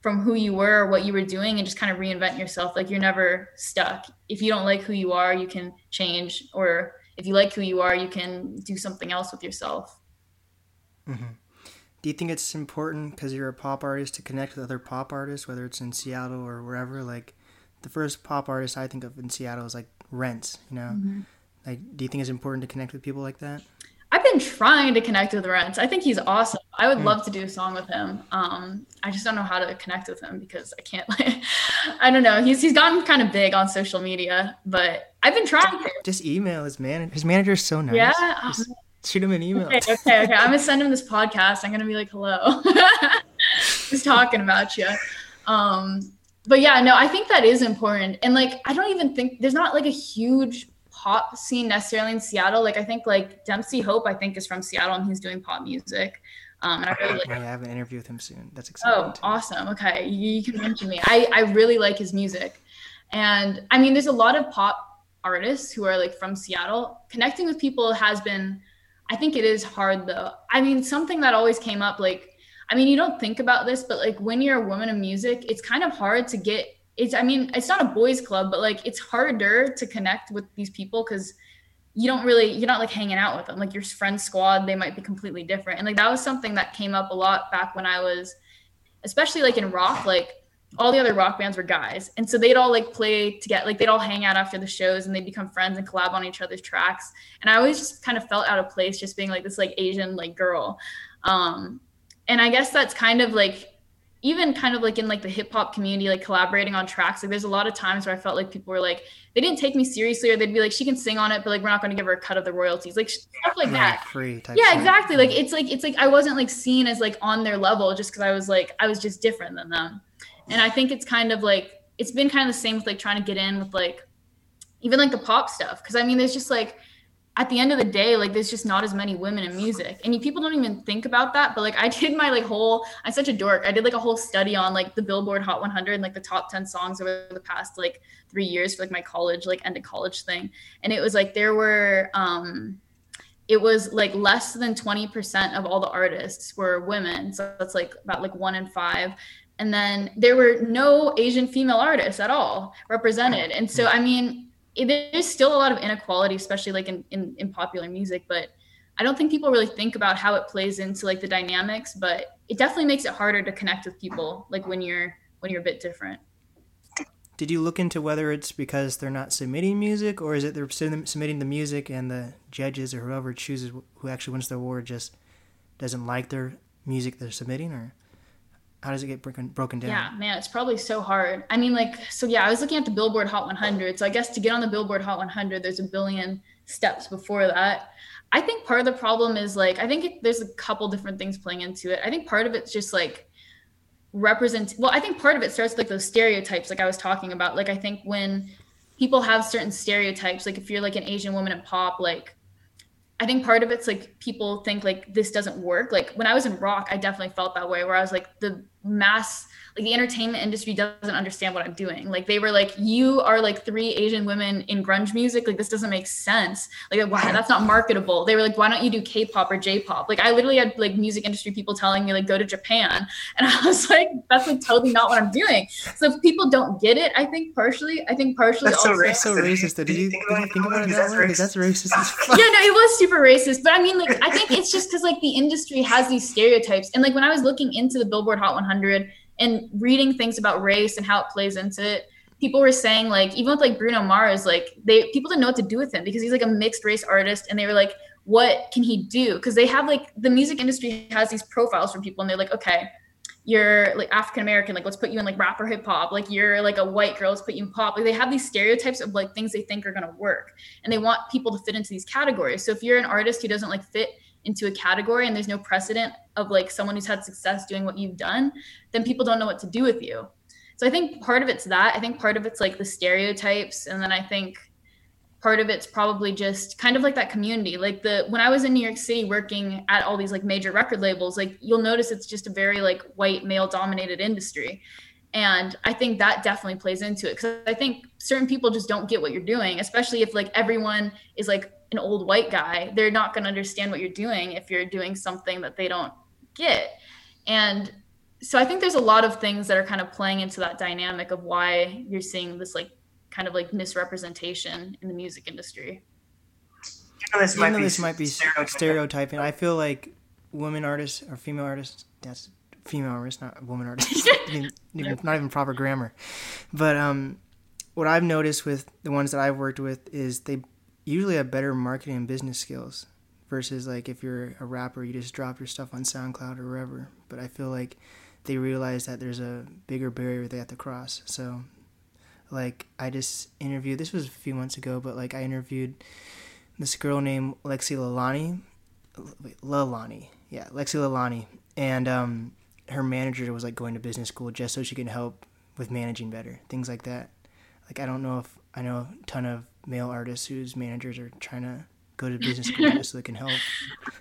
from who you were or what you were doing, and just kind of reinvent yourself. Like you're never stuck. If you don't like who you are, you can change, or if you like who you are, you can do something else with yourself. Mm-hmm. Do you think it's important because you're a pop artist to connect with other pop artists, whether it's in Seattle or wherever? Like the first pop artist I think of in Seattle is like Rents. You know, Mm-hmm. Like do you think it's important to connect with people like that? I've been trying to connect with Rents. I think he's awesome. I would Mm. love to do a song with him. Um, I just don't know how to connect with him because I can't. <laughs> Like, I don't know. He's he's gotten kind of big on social media, but I've been trying to. Just email his manager. His manager's so nice. Yeah. Just shoot him an email. Okay, okay, okay. I'm gonna send him this podcast. I'm gonna be like, hello. <laughs> Just talking about you. Um, but yeah, no, I think that is important. And like, I don't even think there's not like a huge pop scene necessarily in Seattle. Like, I think like Dempsey Hope, I think is from Seattle and he's doing pop music. Um, and I really like. Yeah, I have an interview with him soon. That's exciting. Oh, too. awesome. Okay, you, you can mention me. I I really like his music, and I mean, there's a lot of pop artists who are like from Seattle. Connecting with people has been, I think it is hard though. I mean, something that always came up, like, I mean, you don't think about this, but like when you're a woman in music, it's kind of hard to get. It's I mean, it's not a boys' club, but like it's harder to connect with these people because you don't really you're not like hanging out with them. Like your friend squad they might be completely different. And like that was something that came up a lot back when i was especially like in rock like all the other rock bands were guys. And so they'd all like play together like they'd all hang out after the shows and they'd become friends and collab on each other's tracks. And i always just kind of felt out of place just being like this like asian like girl. Um and i guess that's kind of like even kind of like in like the hip hop community, like collaborating on tracks, like there's a lot of times where I felt like people were like, they didn't take me seriously, or they'd be like, she can sing on it, but like we're not going to give her a cut of the royalties, like stuff like Right, that. free. Yeah, shit. exactly. Like it's like it's like I wasn't like seen as like on their level just because I was like I was just different than them, and I think it's kind of like it's been kind of the same with like trying to get in with like even like the pop stuff because I mean there's just like at the end of the day, like there's just not as many women in music, and people don't even think about that. But like I did my like whole, I'm such a dork. I did like a whole study on like the Billboard Hot 100 and like the top 10 songs over the past like three years for like my college, like end of college thing, and it was like there were, um it was like less than 20% of all the artists were women, so that's like about like one in five. And then there were no Asian female artists at all represented, and so I mean there's still a lot of inequality, especially like in, in, in popular music, but I don't think people really think about how it plays into like the dynamics, but it definitely makes it harder to connect with people like when you're when you're a bit different. Did you look into whether it's because they're not submitting music, or is it they're submitting the music and the judges or whoever chooses who actually wins the award just doesn't like their music they're submitting, or how does it get broken broken down? Yeah, man, it's probably so hard. I mean, like, so yeah, I was looking at the Billboard Hot 100. So I guess to get on the Billboard Hot 100, there's a billion steps before that. I think part of the problem is like, I think it, there's a couple different things playing into it. I think part of it's just like represent. Well, I think part of it starts with like those stereotypes, like I was talking about. Like, I think when people have certain stereotypes, like if you're like an Asian woman in pop, like I think part of it's like people think like this doesn't work. Like when I was in rock, I definitely felt that way where I was like the mass like the entertainment industry doesn't understand what I'm doing. Like they were like, you are like three Asian women in grunge music. Like this doesn't make sense. Like why that's not marketable. They were like, why don't you do K-pop or J-pop? Like I literally had like music industry people telling me like go to Japan, <laughs> and I was like, that's like totally not what I'm doing. So if people don't get it, I think partially, I think partially That's so, racist. so racist. Did you, did you think about it that way? That's racist yeah, no, it was super racist. But I mean, like, I think it's just because like the industry has these stereotypes, and like when I was looking into the Billboard Hot 100 and reading things about race and how it plays into it, people were saying like even with like Bruno Mars, like they people didn't know what to do with him because he's like a mixed race artist, and they were like, what can he do? Because they have like the music industry has these profiles for people, and they're like, okay. You're like African American, like let's put you in like rap or hip hop. Like you're like a white girl, let's put you in pop. Like they have these stereotypes of like things they think are gonna work, and they want people to fit into these categories. So if you're an artist who doesn't like fit into a category and there's no precedent of like someone who's had success doing what you've done, then people don't know what to do with you. So I think part of it's that. I think part of it's like the stereotypes. And then I think part of it's probably just kind of like that community. Like the when I was in New York City working at all these like major record labels, like you'll notice it's just a very like white male dominated industry. And I think that definitely plays into it because I think certain people just don't get what you're doing, especially if like everyone is like an old white guy. They're not going to understand what you're doing if you're doing something that they don't get. And so I think there's a lot of things that are kind of playing into that dynamic of why you're seeing this like kind of like misrepresentation in the music industry. You know, this Even might though be this might be stereotypical. stereotyping, I feel like women artists or female artists. That's female artists, not woman artists. <laughs> even, even, not even proper grammar. But um, what I've noticed with the ones that I've worked with is they usually have better marketing and business skills versus like if you're a rapper, you just drop your stuff on SoundCloud or wherever. But I feel like they realize that there's a bigger barrier they have to cross. So, like, I just interviewed. This was a few months ago, but like I interviewed this girl named Lexi Lalani. Wait, Lalani, yeah, Lexi Lalani, and um, her manager was like going to business school just so she can help with managing better, things like that. Like I don't know if I know a ton of male artists whose managers are trying to go to business school so they can help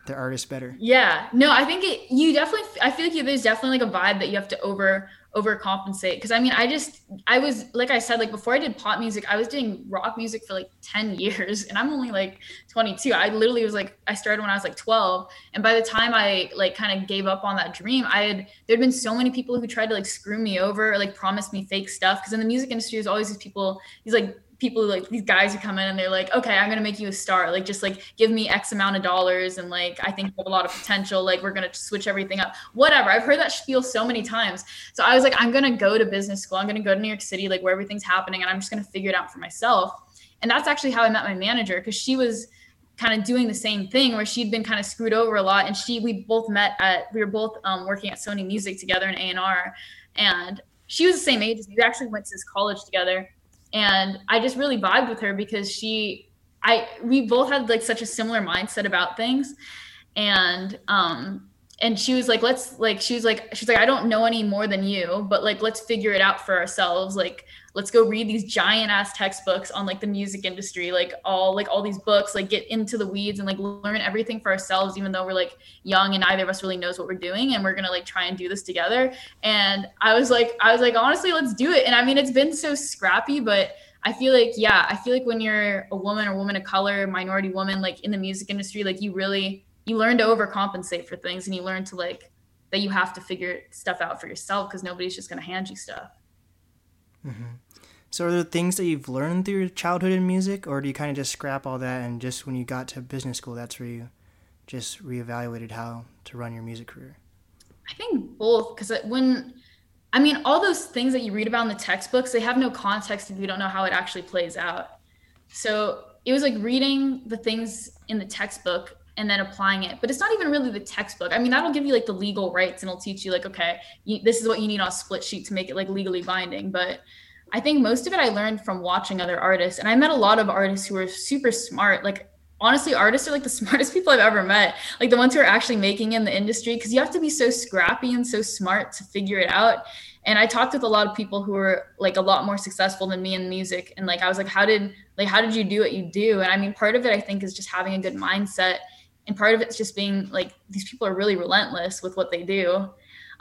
their artists better. Yeah, no, I think it. You definitely. I feel like you, there's definitely like a vibe that you have to over overcompensate. Because I mean, I just I was like I said like before I did pop music, I was doing rock music for like ten <laughs> years, and I'm only like 22. I literally was like I started when I was like 12, and by the time I like kind of gave up on that dream, I had there'd been so many people who tried to like screw me over or like promise me fake stuff. Because in the music industry, there's always these people, these like people like these guys who come in and they're like okay i'm gonna make you a star. Like just like give me x amount of dollars and like i think you have a lot of potential. Like we're gonna switch everything up. Whatever. I've heard that spiel so many times. So i was like i'm gonna go to business school. I'm gonna go to new york city like where everything's happening and i'm just gonna figure it out for myself. And that's actually how i met my manager because she was kind of doing the same thing where she'd been kind of screwed over a lot and she we both met at we were both um, working at sony music together in a&r and she was the same age as me. We actually went to this college together and I just really vibed with her because she I we both had like such a similar mindset about things. And um and she was like let's like she was like she's like I don't know any more than you but like let's figure it out for ourselves like let's go read these giant ass textbooks on like the music industry like all like all these books like get into the weeds and like learn everything for ourselves even though we're like young and neither of us really knows what we're doing and we're gonna like try and do this together. And i was like i was like honestly let's do it. And i mean it's been so scrappy but i feel like yeah i feel like when you're a woman or woman of color minority woman like in the music industry like you really you learn to overcompensate for things and you learn to like that you have to figure stuff out for yourself because nobody's just gonna hand you stuff mm-hmm. So, are there things that you've learned through your childhood in music, or do you kind of just scrap all that and just when you got to business school, that's where you just reevaluated how to run your music career? I think both because when I mean all those things that you read about in the textbooks, they have no context if you don't know how it actually plays out. So it was like reading the things in the textbook and then applying it. But it's not even really the textbook. I mean, that'll give you like the legal rights and it'll teach you like, okay, you, this is what you need on a split sheet to make it like legally binding. But I think most of it I learned from watching other artists. And I met a lot of artists who were super smart. Like honestly, artists are like the <laughs> smartest people I've ever met. Like the ones who are actually making in the industry because you have to be so scrappy and so smart to figure it out. And I talked with a lot of people who were like a lot more successful than me in music. And like I was like, how did like how did you do what you do? And I mean, part of it I think is just having a good mindset. And part of it's just being like these people are really relentless with what they do.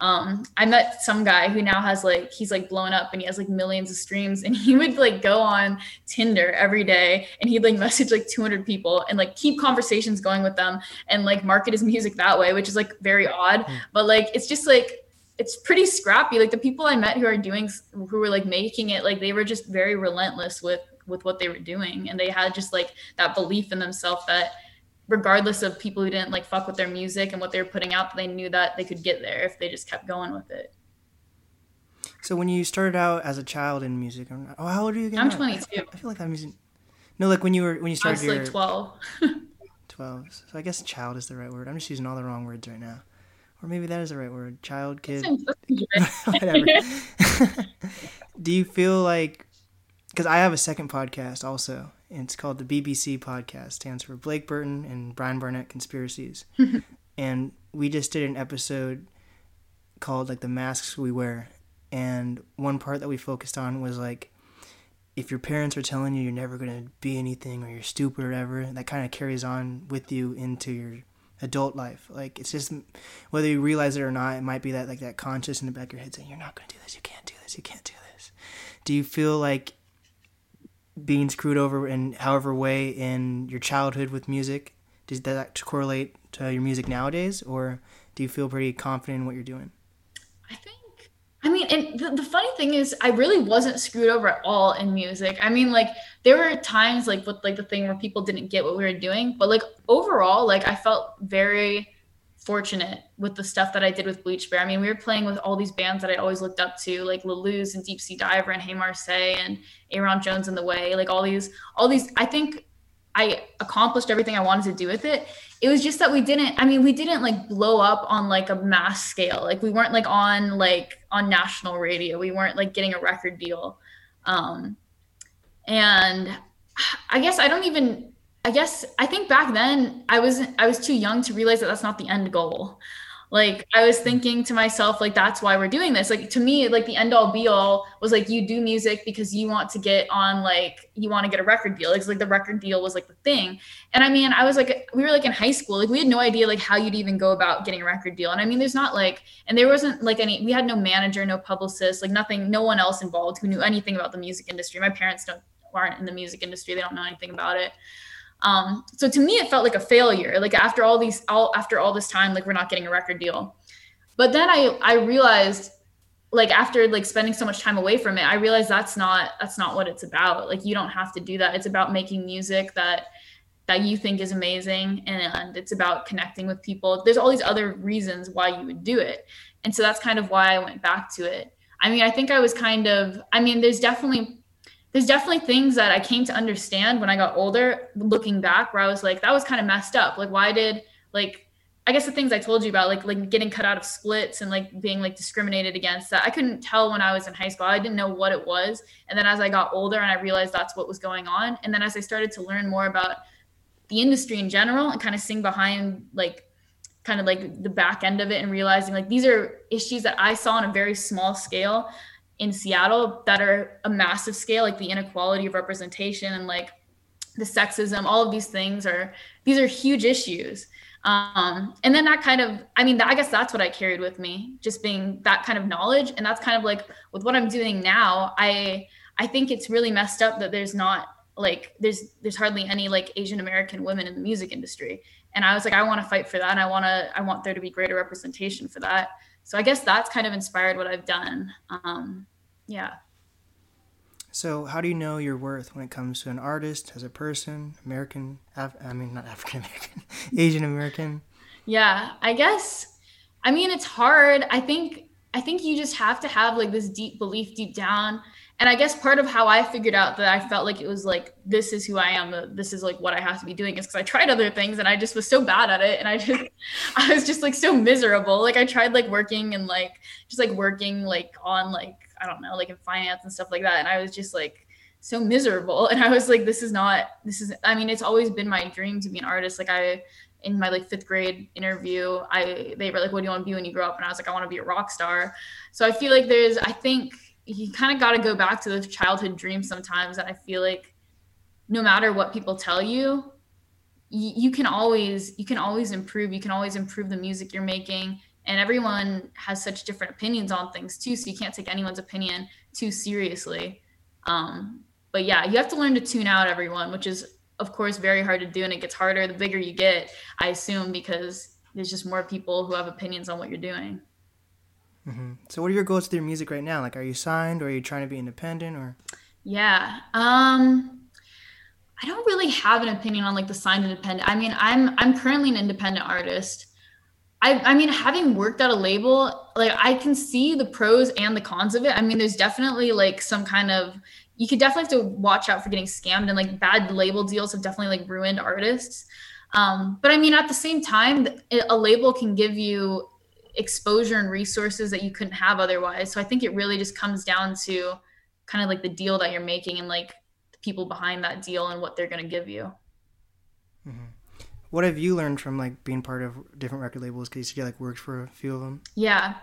Um, I met some guy who now has like he's like blown up and he has like millions of streams and <laughs> he would like go on Tinder every day and he'd like message like 200 people and like keep conversations going with them and like market his music that way, which is like very odd. Mm. But like it's just like it's pretty scrappy. Like the people I met who are doing who were like making it, like they were just very relentless with with what they were doing and they had just like that belief in themselves that regardless of people who didn't like fuck with their music and what they were putting out, they knew that they could get there if they just kept going with it. So when you started out as a child in music, oh, how old are you again? I'm 22. I feel like I'm using. No, like when you were when you started. I was your, like 12. <laughs> 12. So I guess child is the right word. I'm just using all the wrong words right now, or maybe that is the right word. Child, kid, <laughs> <laughs> whatever. Do you feel like? Because I have a second podcast also, it's called the BBC podcast. Stands for Blake Burton and Brian Barnett Conspiracies. <laughs> and we just did an episode called like the masks we wear. And one part that we focused on was like if your parents are telling you you're never going to be anything or you're stupid or whatever, that kind of carries on with you into your adult life. Like it's just whether you realize it or not, it might be that like that conscious in the back of your head saying you're not going to do this, you can't do this, you can't do this. Do you feel like being screwed over in however way in your childhood with music does that correlate to your music nowadays or do you feel pretty confident in what you're doing? I think i mean and the, the funny thing is i really wasn't screwed over at all in music. I mean like there were times like with like the thing where people didn't get what we were doing but like overall like i felt very fortunate with the stuff that I did with Bleach Bear. I mean, we were playing with all these bands that I always looked up to, like La and Deep Sea Diver and Hey Marseilles and Aaron Jones in the Way, like all these, all these. I think I accomplished everything I wanted to do with it. It was just that we didn't. I mean, we didn't like blow up on like a mass scale. Like we weren't like on like on national radio. We weren't like getting a record deal. Um, and I guess I don't even I guess I think back then I was I was too young to realize that that's not the end goal. Like I was mm-hmm. thinking to myself, like that's why we're doing this. Like to me, like the end all be all was like you do music because you want to get on like you want to get a record deal. It's like the record deal was like the thing. And I mean, I was like we were like in high school, like we had no idea like how you'd even go about getting a record deal. And I mean, there's not like and there wasn't like any we had no manager, no publicist, like nothing, no one else involved who knew anything about the music industry. My parents don't aren't in the music industry. They don't know anything about it. Um, so to me, it felt like a failure. Like after all these, all after all this time, like we're not getting a record deal. But then I I realized, like after like spending so much time away from it, I realized that's not that's not what it's about. Like you don't have to do that. It's about making music that that you think is amazing, and it's about connecting with people. There's all these other reasons why you would do it, and so that's kind of why I went back to it. I mean, I think I was kind of. I mean, there's definitely there's definitely things that I came to understand when I got older, looking back, where I was like, that was kind of messed up. Like, why did like I guess the things I told you about, like like getting cut out of splits and like being like discriminated against, that I couldn't tell when I was in high school. I didn't know what it was, and then as I got older and I realized that's what was going on, and then as I started to learn more about the industry in general and kind of seeing behind like kind of like the back end of it and realizing like these are issues that I saw on a very small scale in Seattle that are a massive scale, like the inequality of representation and like the sexism, all of these things are these are huge issues. Um, and then that kind of, I mean, I guess that's what I carried with me, just being that kind of knowledge. And that's kind of like with what I'm doing now. I I think it's really messed up that there's not like there's there's hardly any like Asian American women in the music industry. And I was like, I want to fight for that. And I want to I want there to be greater representation for that so I guess that's kind of inspired what I've done. Um, yeah. So how do you know your worth when it comes to an artist, as a person, American? Af- I mean, not African American, <laughs> Asian American. Yeah, I guess. I mean, it's hard. I think. I think you just have to have like this deep belief deep down and i guess part of how i figured out that i felt like it was like this is who i am this is like what i have to be doing is because i tried other things and i just was so bad at it and i just <laughs> i was just like so miserable like i tried like working and like just like working like on like i don't know like in finance and stuff like that and i was just like so miserable <laughs> and i was like this is not this is i mean it's always been my dream to be an artist like i in my like fifth grade interview i they were like what do you want to be when you grow up and i was like i want to be a rock star so i feel like there's i think you kind of got to go back to the childhood dreams sometimes. And I feel like no matter what people tell you, you, you can always you can always improve. You can always improve the music you're making. And everyone has such different opinions on things too so you can't take anyone's opinion too seriously um, but yeah you have to learn to tune out everyone which is of course very hard to do and it gets harder the bigger you get i assume because there's just more people who have opinions on what you're doing hmm So, what are your goals with your music right now? Like, are you signed, or are you trying to be independent, or? Yeah. Um I don't really have an opinion on like the signed independent. I mean, I'm I'm currently an independent artist. I I mean, having worked at a label, like I can see the pros and the cons of it. I mean, there's definitely like some kind of you could definitely have to watch out for getting scammed and like bad label deals have definitely like ruined artists. Um, but I mean, at the same time, a label can give you exposure and resources that you couldn't have otherwise. So I think it really just comes down to kind of like the deal that you're making and like the people behind that deal and what they're going to give you. What have you learned from like being part of different record labels? Because you like worked for a few of them. Yeah.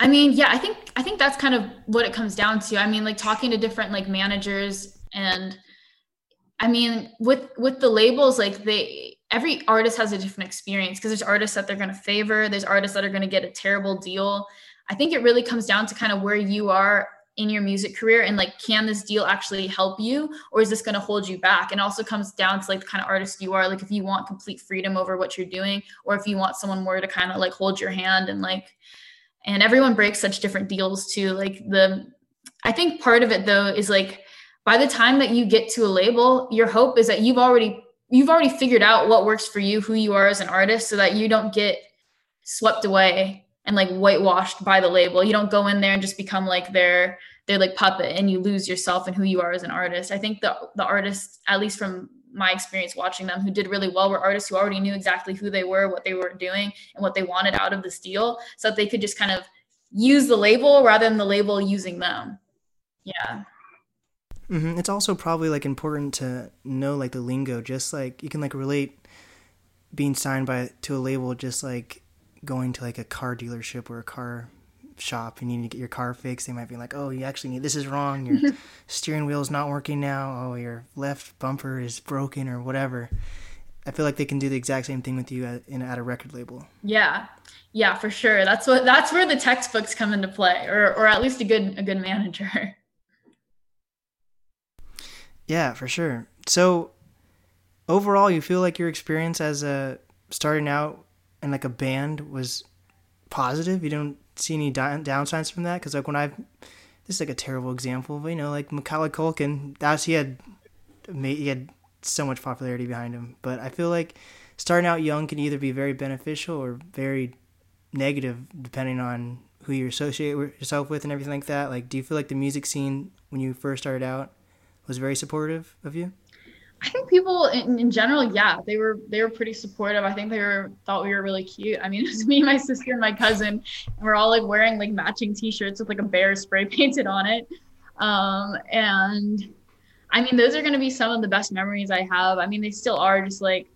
I mean, yeah, I think I think that's kind of what it comes down to. I mean, like talking to different like managers and I mean, with with the labels like they every artist has a different experience because there's artists that they're going to favor, there's artists that are going to get a terrible deal. I think it really comes down to kind of where you are in your music career and like can this deal actually help you or is this going to hold you back? And also comes down to like the kind of artist you are. Like if you want complete freedom over what you're doing or if you want someone more to kind of like hold your hand and like and everyone breaks such different deals too. Like the i think part of it though is like by the time that you get to a label your hope is that you've already you've already figured out what works for you who you are as an artist so that you don't get swept away and like whitewashed by the label. You don't go in there and just become like their their like puppet and you lose yourself and who you are as an artist. I think the the artists at least from my experience watching them who did really well were artists who already knew exactly who they were what they were doing and what they wanted out of this deal so that they could just kind of use the label rather than the label using them. Yeah. Hmm It's also probably like important to know like the lingo. Just like you can like relate being signed by to a label, just like going to like a car dealership or a car shop and you need to get your car fixed. They might be like, "Oh, you actually need this is wrong. Your <laughs> steering wheel's not working now. Oh, your left bumper is broken or whatever." I feel like they can do the exact same thing with you at, in, at a record label. Yeah. Yeah, for sure. That's what that's where the textbooks come into play or or at least a good a good manager. <laughs> Yeah, for sure. So overall, you feel like your experience as a starting out in like a band was positive. You don't see any down, downsides from that because like when I, this is like a terrible example, but you know, like Macaulay Culkin, that's he had, he had so much popularity behind him. But I feel like starting out young can either be very beneficial or very negative depending on who you associate yourself with and everything like that. Like, do you feel like the music scene when you first started out was very supportive of you? I think people in, in general, yeah, they were they were pretty supportive. I think they were thought we were really cute. I mean, <laughs> it was me, my sister, and my cousin, and we're all like wearing like matching T-shirts with like a bear spray <laughs> painted on it. Um, and I mean, those are to be some of the best memories I have. I mean, they still are just like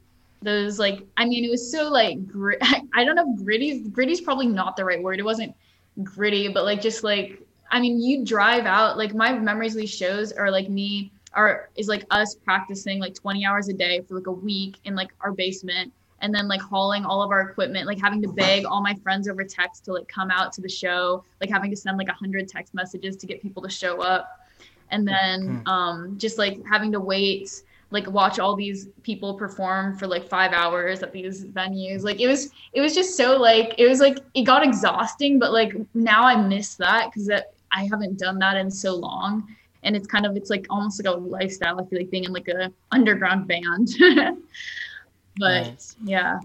those like I mean, it was so like grit. <laughs> I don't know, gritty. Gritty's probably not the right word. It wasn't gritty, but like just like I mean, you drive out like my memories of these shows are like me are is like us practicing like 20 hours a day for like a week in like our basement and then like hauling all of our equipment like having to beg all my friends over text to like come out to the show like having to send like 100 text messages to get people to show up. And then um just like having to wait like watch all these people perform for like five hours at these venues. Like it was it was just so like it was like it got exhausting but like now i miss that because i haven't done that in so long and it's kind of it's like almost like a lifestyle i feel like being in like a underground band <laughs> but Right. yeah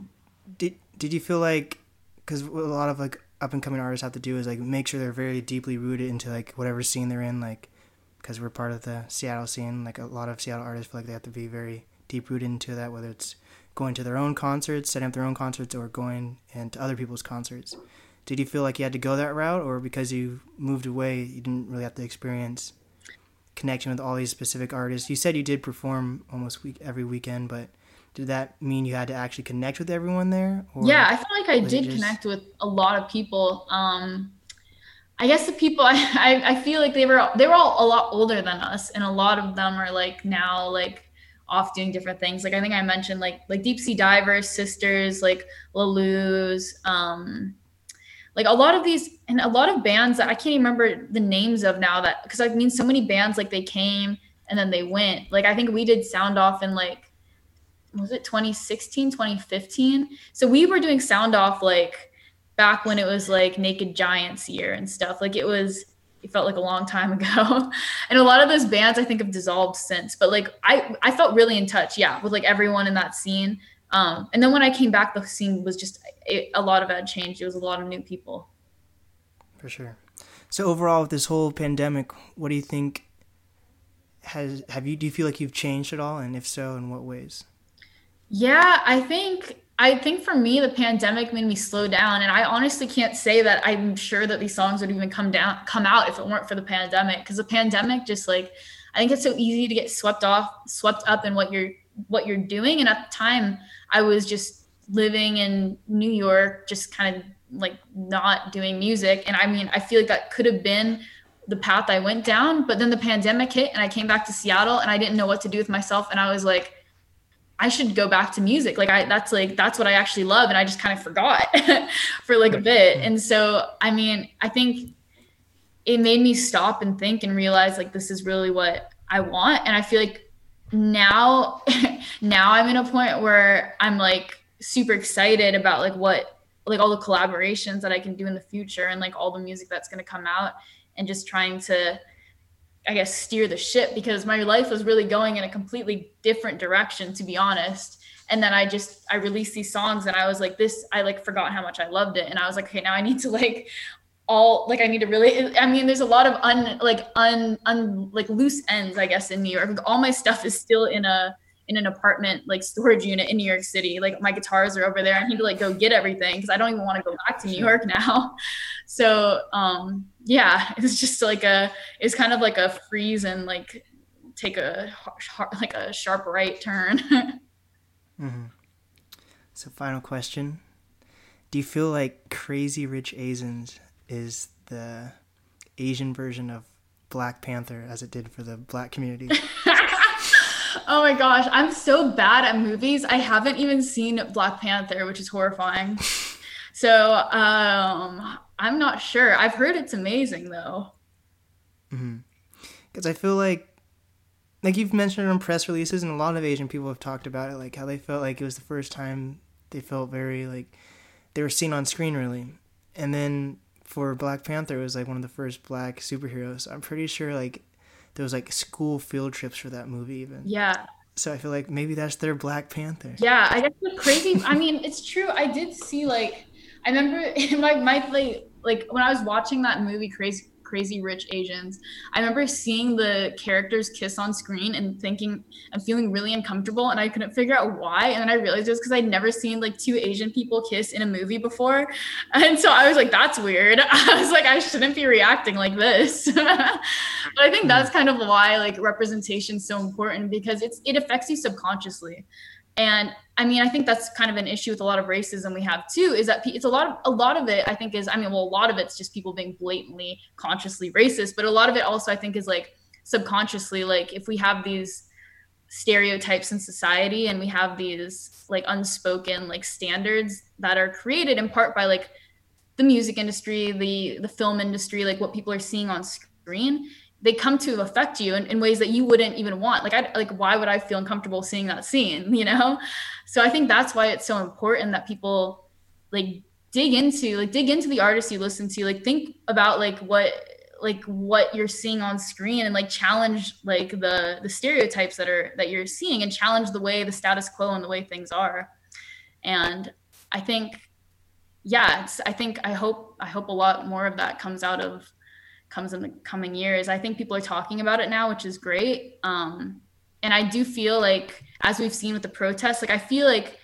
Did Did you feel like because a lot of like up and coming artists have to do is like make sure they're very deeply rooted into like whatever scene they're in, like because we're part of the Seattle scene. Like a lot of Seattle artists feel like they have to be very deep rooted into that, whether it's going to their own concerts, setting up their own concerts, or going into other people's concerts. Did you feel like you had to go that route, or because you moved away, you didn't really have to experience connection with all these specific artists? You said you did perform almost week every weekend, but did that mean you had to actually connect with everyone there? Or yeah i feel like i did just- connect with a lot of people um i guess the people <laughs> I, I i feel like they were they were all a lot older than us and a lot of them are like now like off doing different things like i think i mentioned like like deep sea divers sisters like La Luz um like a lot of these and a lot of bands that I can't even remember the names of now that because I've mean so many bands like they came and then they went. Like I think we did sound off in like was it 2016, 2015? So we were doing sound off like back when it was like Naked Giants year and stuff. Like it was it felt like a long time <laughs> ago. and a lot of those bands I think have dissolved since. But like I I felt really in touch, yeah, with like everyone in that scene. Um, and then when I came back, the scene was just it, a lot of it had changed. It was a lot of new people. For sure. So overall, with this whole pandemic, what do you think has have you do you feel like you've changed at all, and if so, in what ways? Yeah, I think I think for me the pandemic made me slow down and I honestly can't say that I'm sure that these songs would even come down come out if it weren't for the pandemic because the pandemic just like I think it's so easy to get swept off swept up in what you're what you're doing. And at the time I was just living in New York just kind of like not doing music. And I mean I feel like that could have been the path I went down but then the pandemic hit and I came back to Seattle and I didn't know what to do with myself. And I was like I should go back to music. Like I that's like that's what I actually love. And I just kind of forgot <laughs> for like a bit. And so I mean, I think it made me stop and think and realize like this is really what I want. And I feel like now <laughs> now I'm in a point where I'm like super excited about like what like all the collaborations that I can do in the future and like all the music that's going to come out and just trying to I guess steer the ship because my life was really going in a completely different direction to be honest. And then I just I released these songs and I was like this I like forgot how much I loved it and I was like okay now I need to like all like I need to really I mean there's a lot of un like un un like loose ends I guess in New York. Like, all my stuff is still in a in an apartment like storage unit in New York City. Like my guitars are over there. I need to like go get everything because I don't even want to go back to New York <laughs> now. So um yeah, it's just like a it's kind of like a freeze and like take a like a sharp right turn. <laughs> mm-hmm. So final question: Do you feel like Crazy Rich Asians is the Asian version of Black Panther as it did for the black community? <laughs> oh my gosh, I'm so bad at movies. I haven't even seen Black Panther, which is horrifying. <laughs> So um, I'm not sure. I've heard it's amazing though. Because mm-hmm. I feel like, like you've mentioned on press releases, and a lot of Asian people have talked about it, like how they felt like it was the first time they felt very like they were seen on screen, really. And then for Black Panther, was like one of the first black superheroes. I'm pretty sure like there was like school field trips for that movie even. Yeah. So I feel like maybe that's their Black Panther. Yeah, I guess the crazy. I mean, it's true. I did see like I remember in my my like like when I was watching that movie Crazy Crazy Rich Asians, I remember seeing the characters kiss on screen and thinking and feeling really uncomfortable, and I couldn't figure out why. And then I realized it was because I'd never seen like two Asian people kiss in a movie before, <laughs> and so I was like, "That's weird." <laughs> I was like, "I shouldn't be reacting like this." <laughs> but I think hmm. that's kind of why like representation is so important because it's it affects you subconsciously. And I mean, I think that's kind of an issue with a lot of racism we have too. Is that it's a lot of a lot of it. I think is I mean, well, a lot of it's just people being blatantly, consciously racist, but a lot of it also I think is like subconsciously. Like if we have these stereotypes in society and we have these like unspoken like standards that are created in part by like the music industry, the the film industry, like what people are seeing on screen they come to affect you in, in, ways that you wouldn't even want. Like i like why would i feel uncomfortable seeing that scene <laughs> you know? So i think that's why it's so important that people like dig into like dig into the artists you listen to like think about like what like what you're seeing on screen and like challenge like the the stereotypes that are that you're seeing and challenge the way the status quo and the way things are. And i think yeah i think i hope i hope a lot more of that comes out of comes in the coming years. I think people are talking about it now, which is great. Um, and I do feel like, as we've seen with the protests, like I feel like,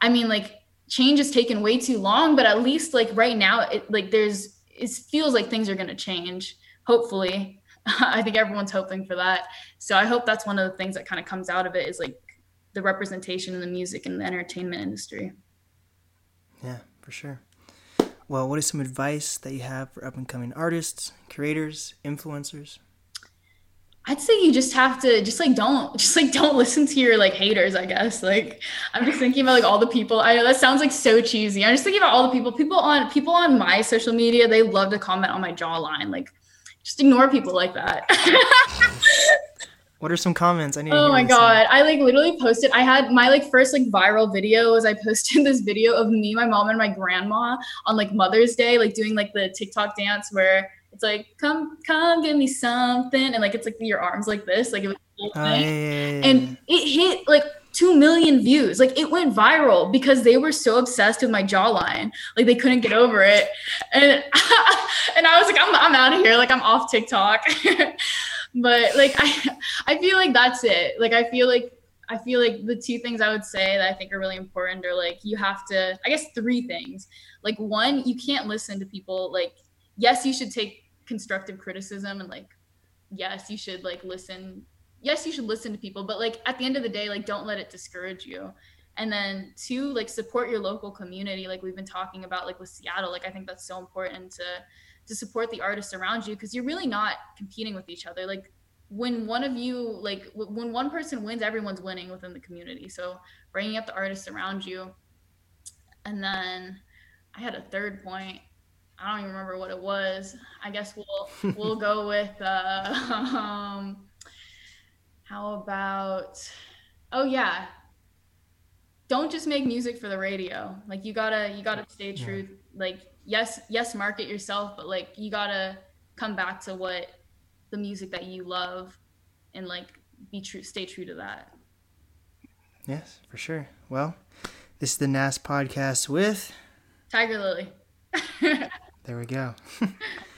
I mean, like change has taken way too long, but at least like right now, it like there's it feels like things are going to change. Hopefully, <laughs> I think everyone's hoping for that. So I hope that's one of the things that kind of comes out of it is like the representation in the music and the entertainment industry. Yeah, for sure. Well, what is some advice that you have for up and coming artists, creators, influencers? I'd say you just have to just like don't just like don't listen to your like haters, I guess. Like I'm just thinking about like all the people. I know that sounds like so cheesy. I'm just thinking about all the people, people on people on my social media, they love to comment on my jawline. Like just ignore people like that. <laughs> What are some comments? I need. oh my god. I like literally posted I had my like first like viral video was I posted <laughs> this video of me, my mom, and my grandma on like Mother's Day, like doing like the TikTok dance where it's like come come give me something and like it's like your arms like this. Like it was Oh, yeah, yeah, yeah. and it hit like 2 million views like it went viral because they were so obsessed with my jawline like they couldn't get over it and <laughs> and i was like i'm, I'm out of here like i'm off tiktok <laughs> but like i i feel like that's it. Like i feel like i feel like the two things i would say that i think are really important are like you have to i guess three things. Like one you can't listen to people like yes you should take constructive criticism and like yes you should like listen yes you should listen to people but like at the end of the day like don't let it discourage you. And then two like support your local community like we've been talking about like with seattle like i think that's so important to to support the artists around you because you're really not competing with each other. Like when one of you like w- when one person wins everyone's winning within the community. So bringing up the artists around you. And then i had a third point. I don't even remember what it was. I guess we'll <laughs> we'll go with uh um how about oh yeah. Don't just make music for the radio. Like you gotta you gotta stay Yeah. true like yes yes market yourself but like you gotta come back to what the music that you love and like be true stay true to that Yes, for sure. Well, this is the NAS podcast with. tiger lily <laughs> There we go. <laughs>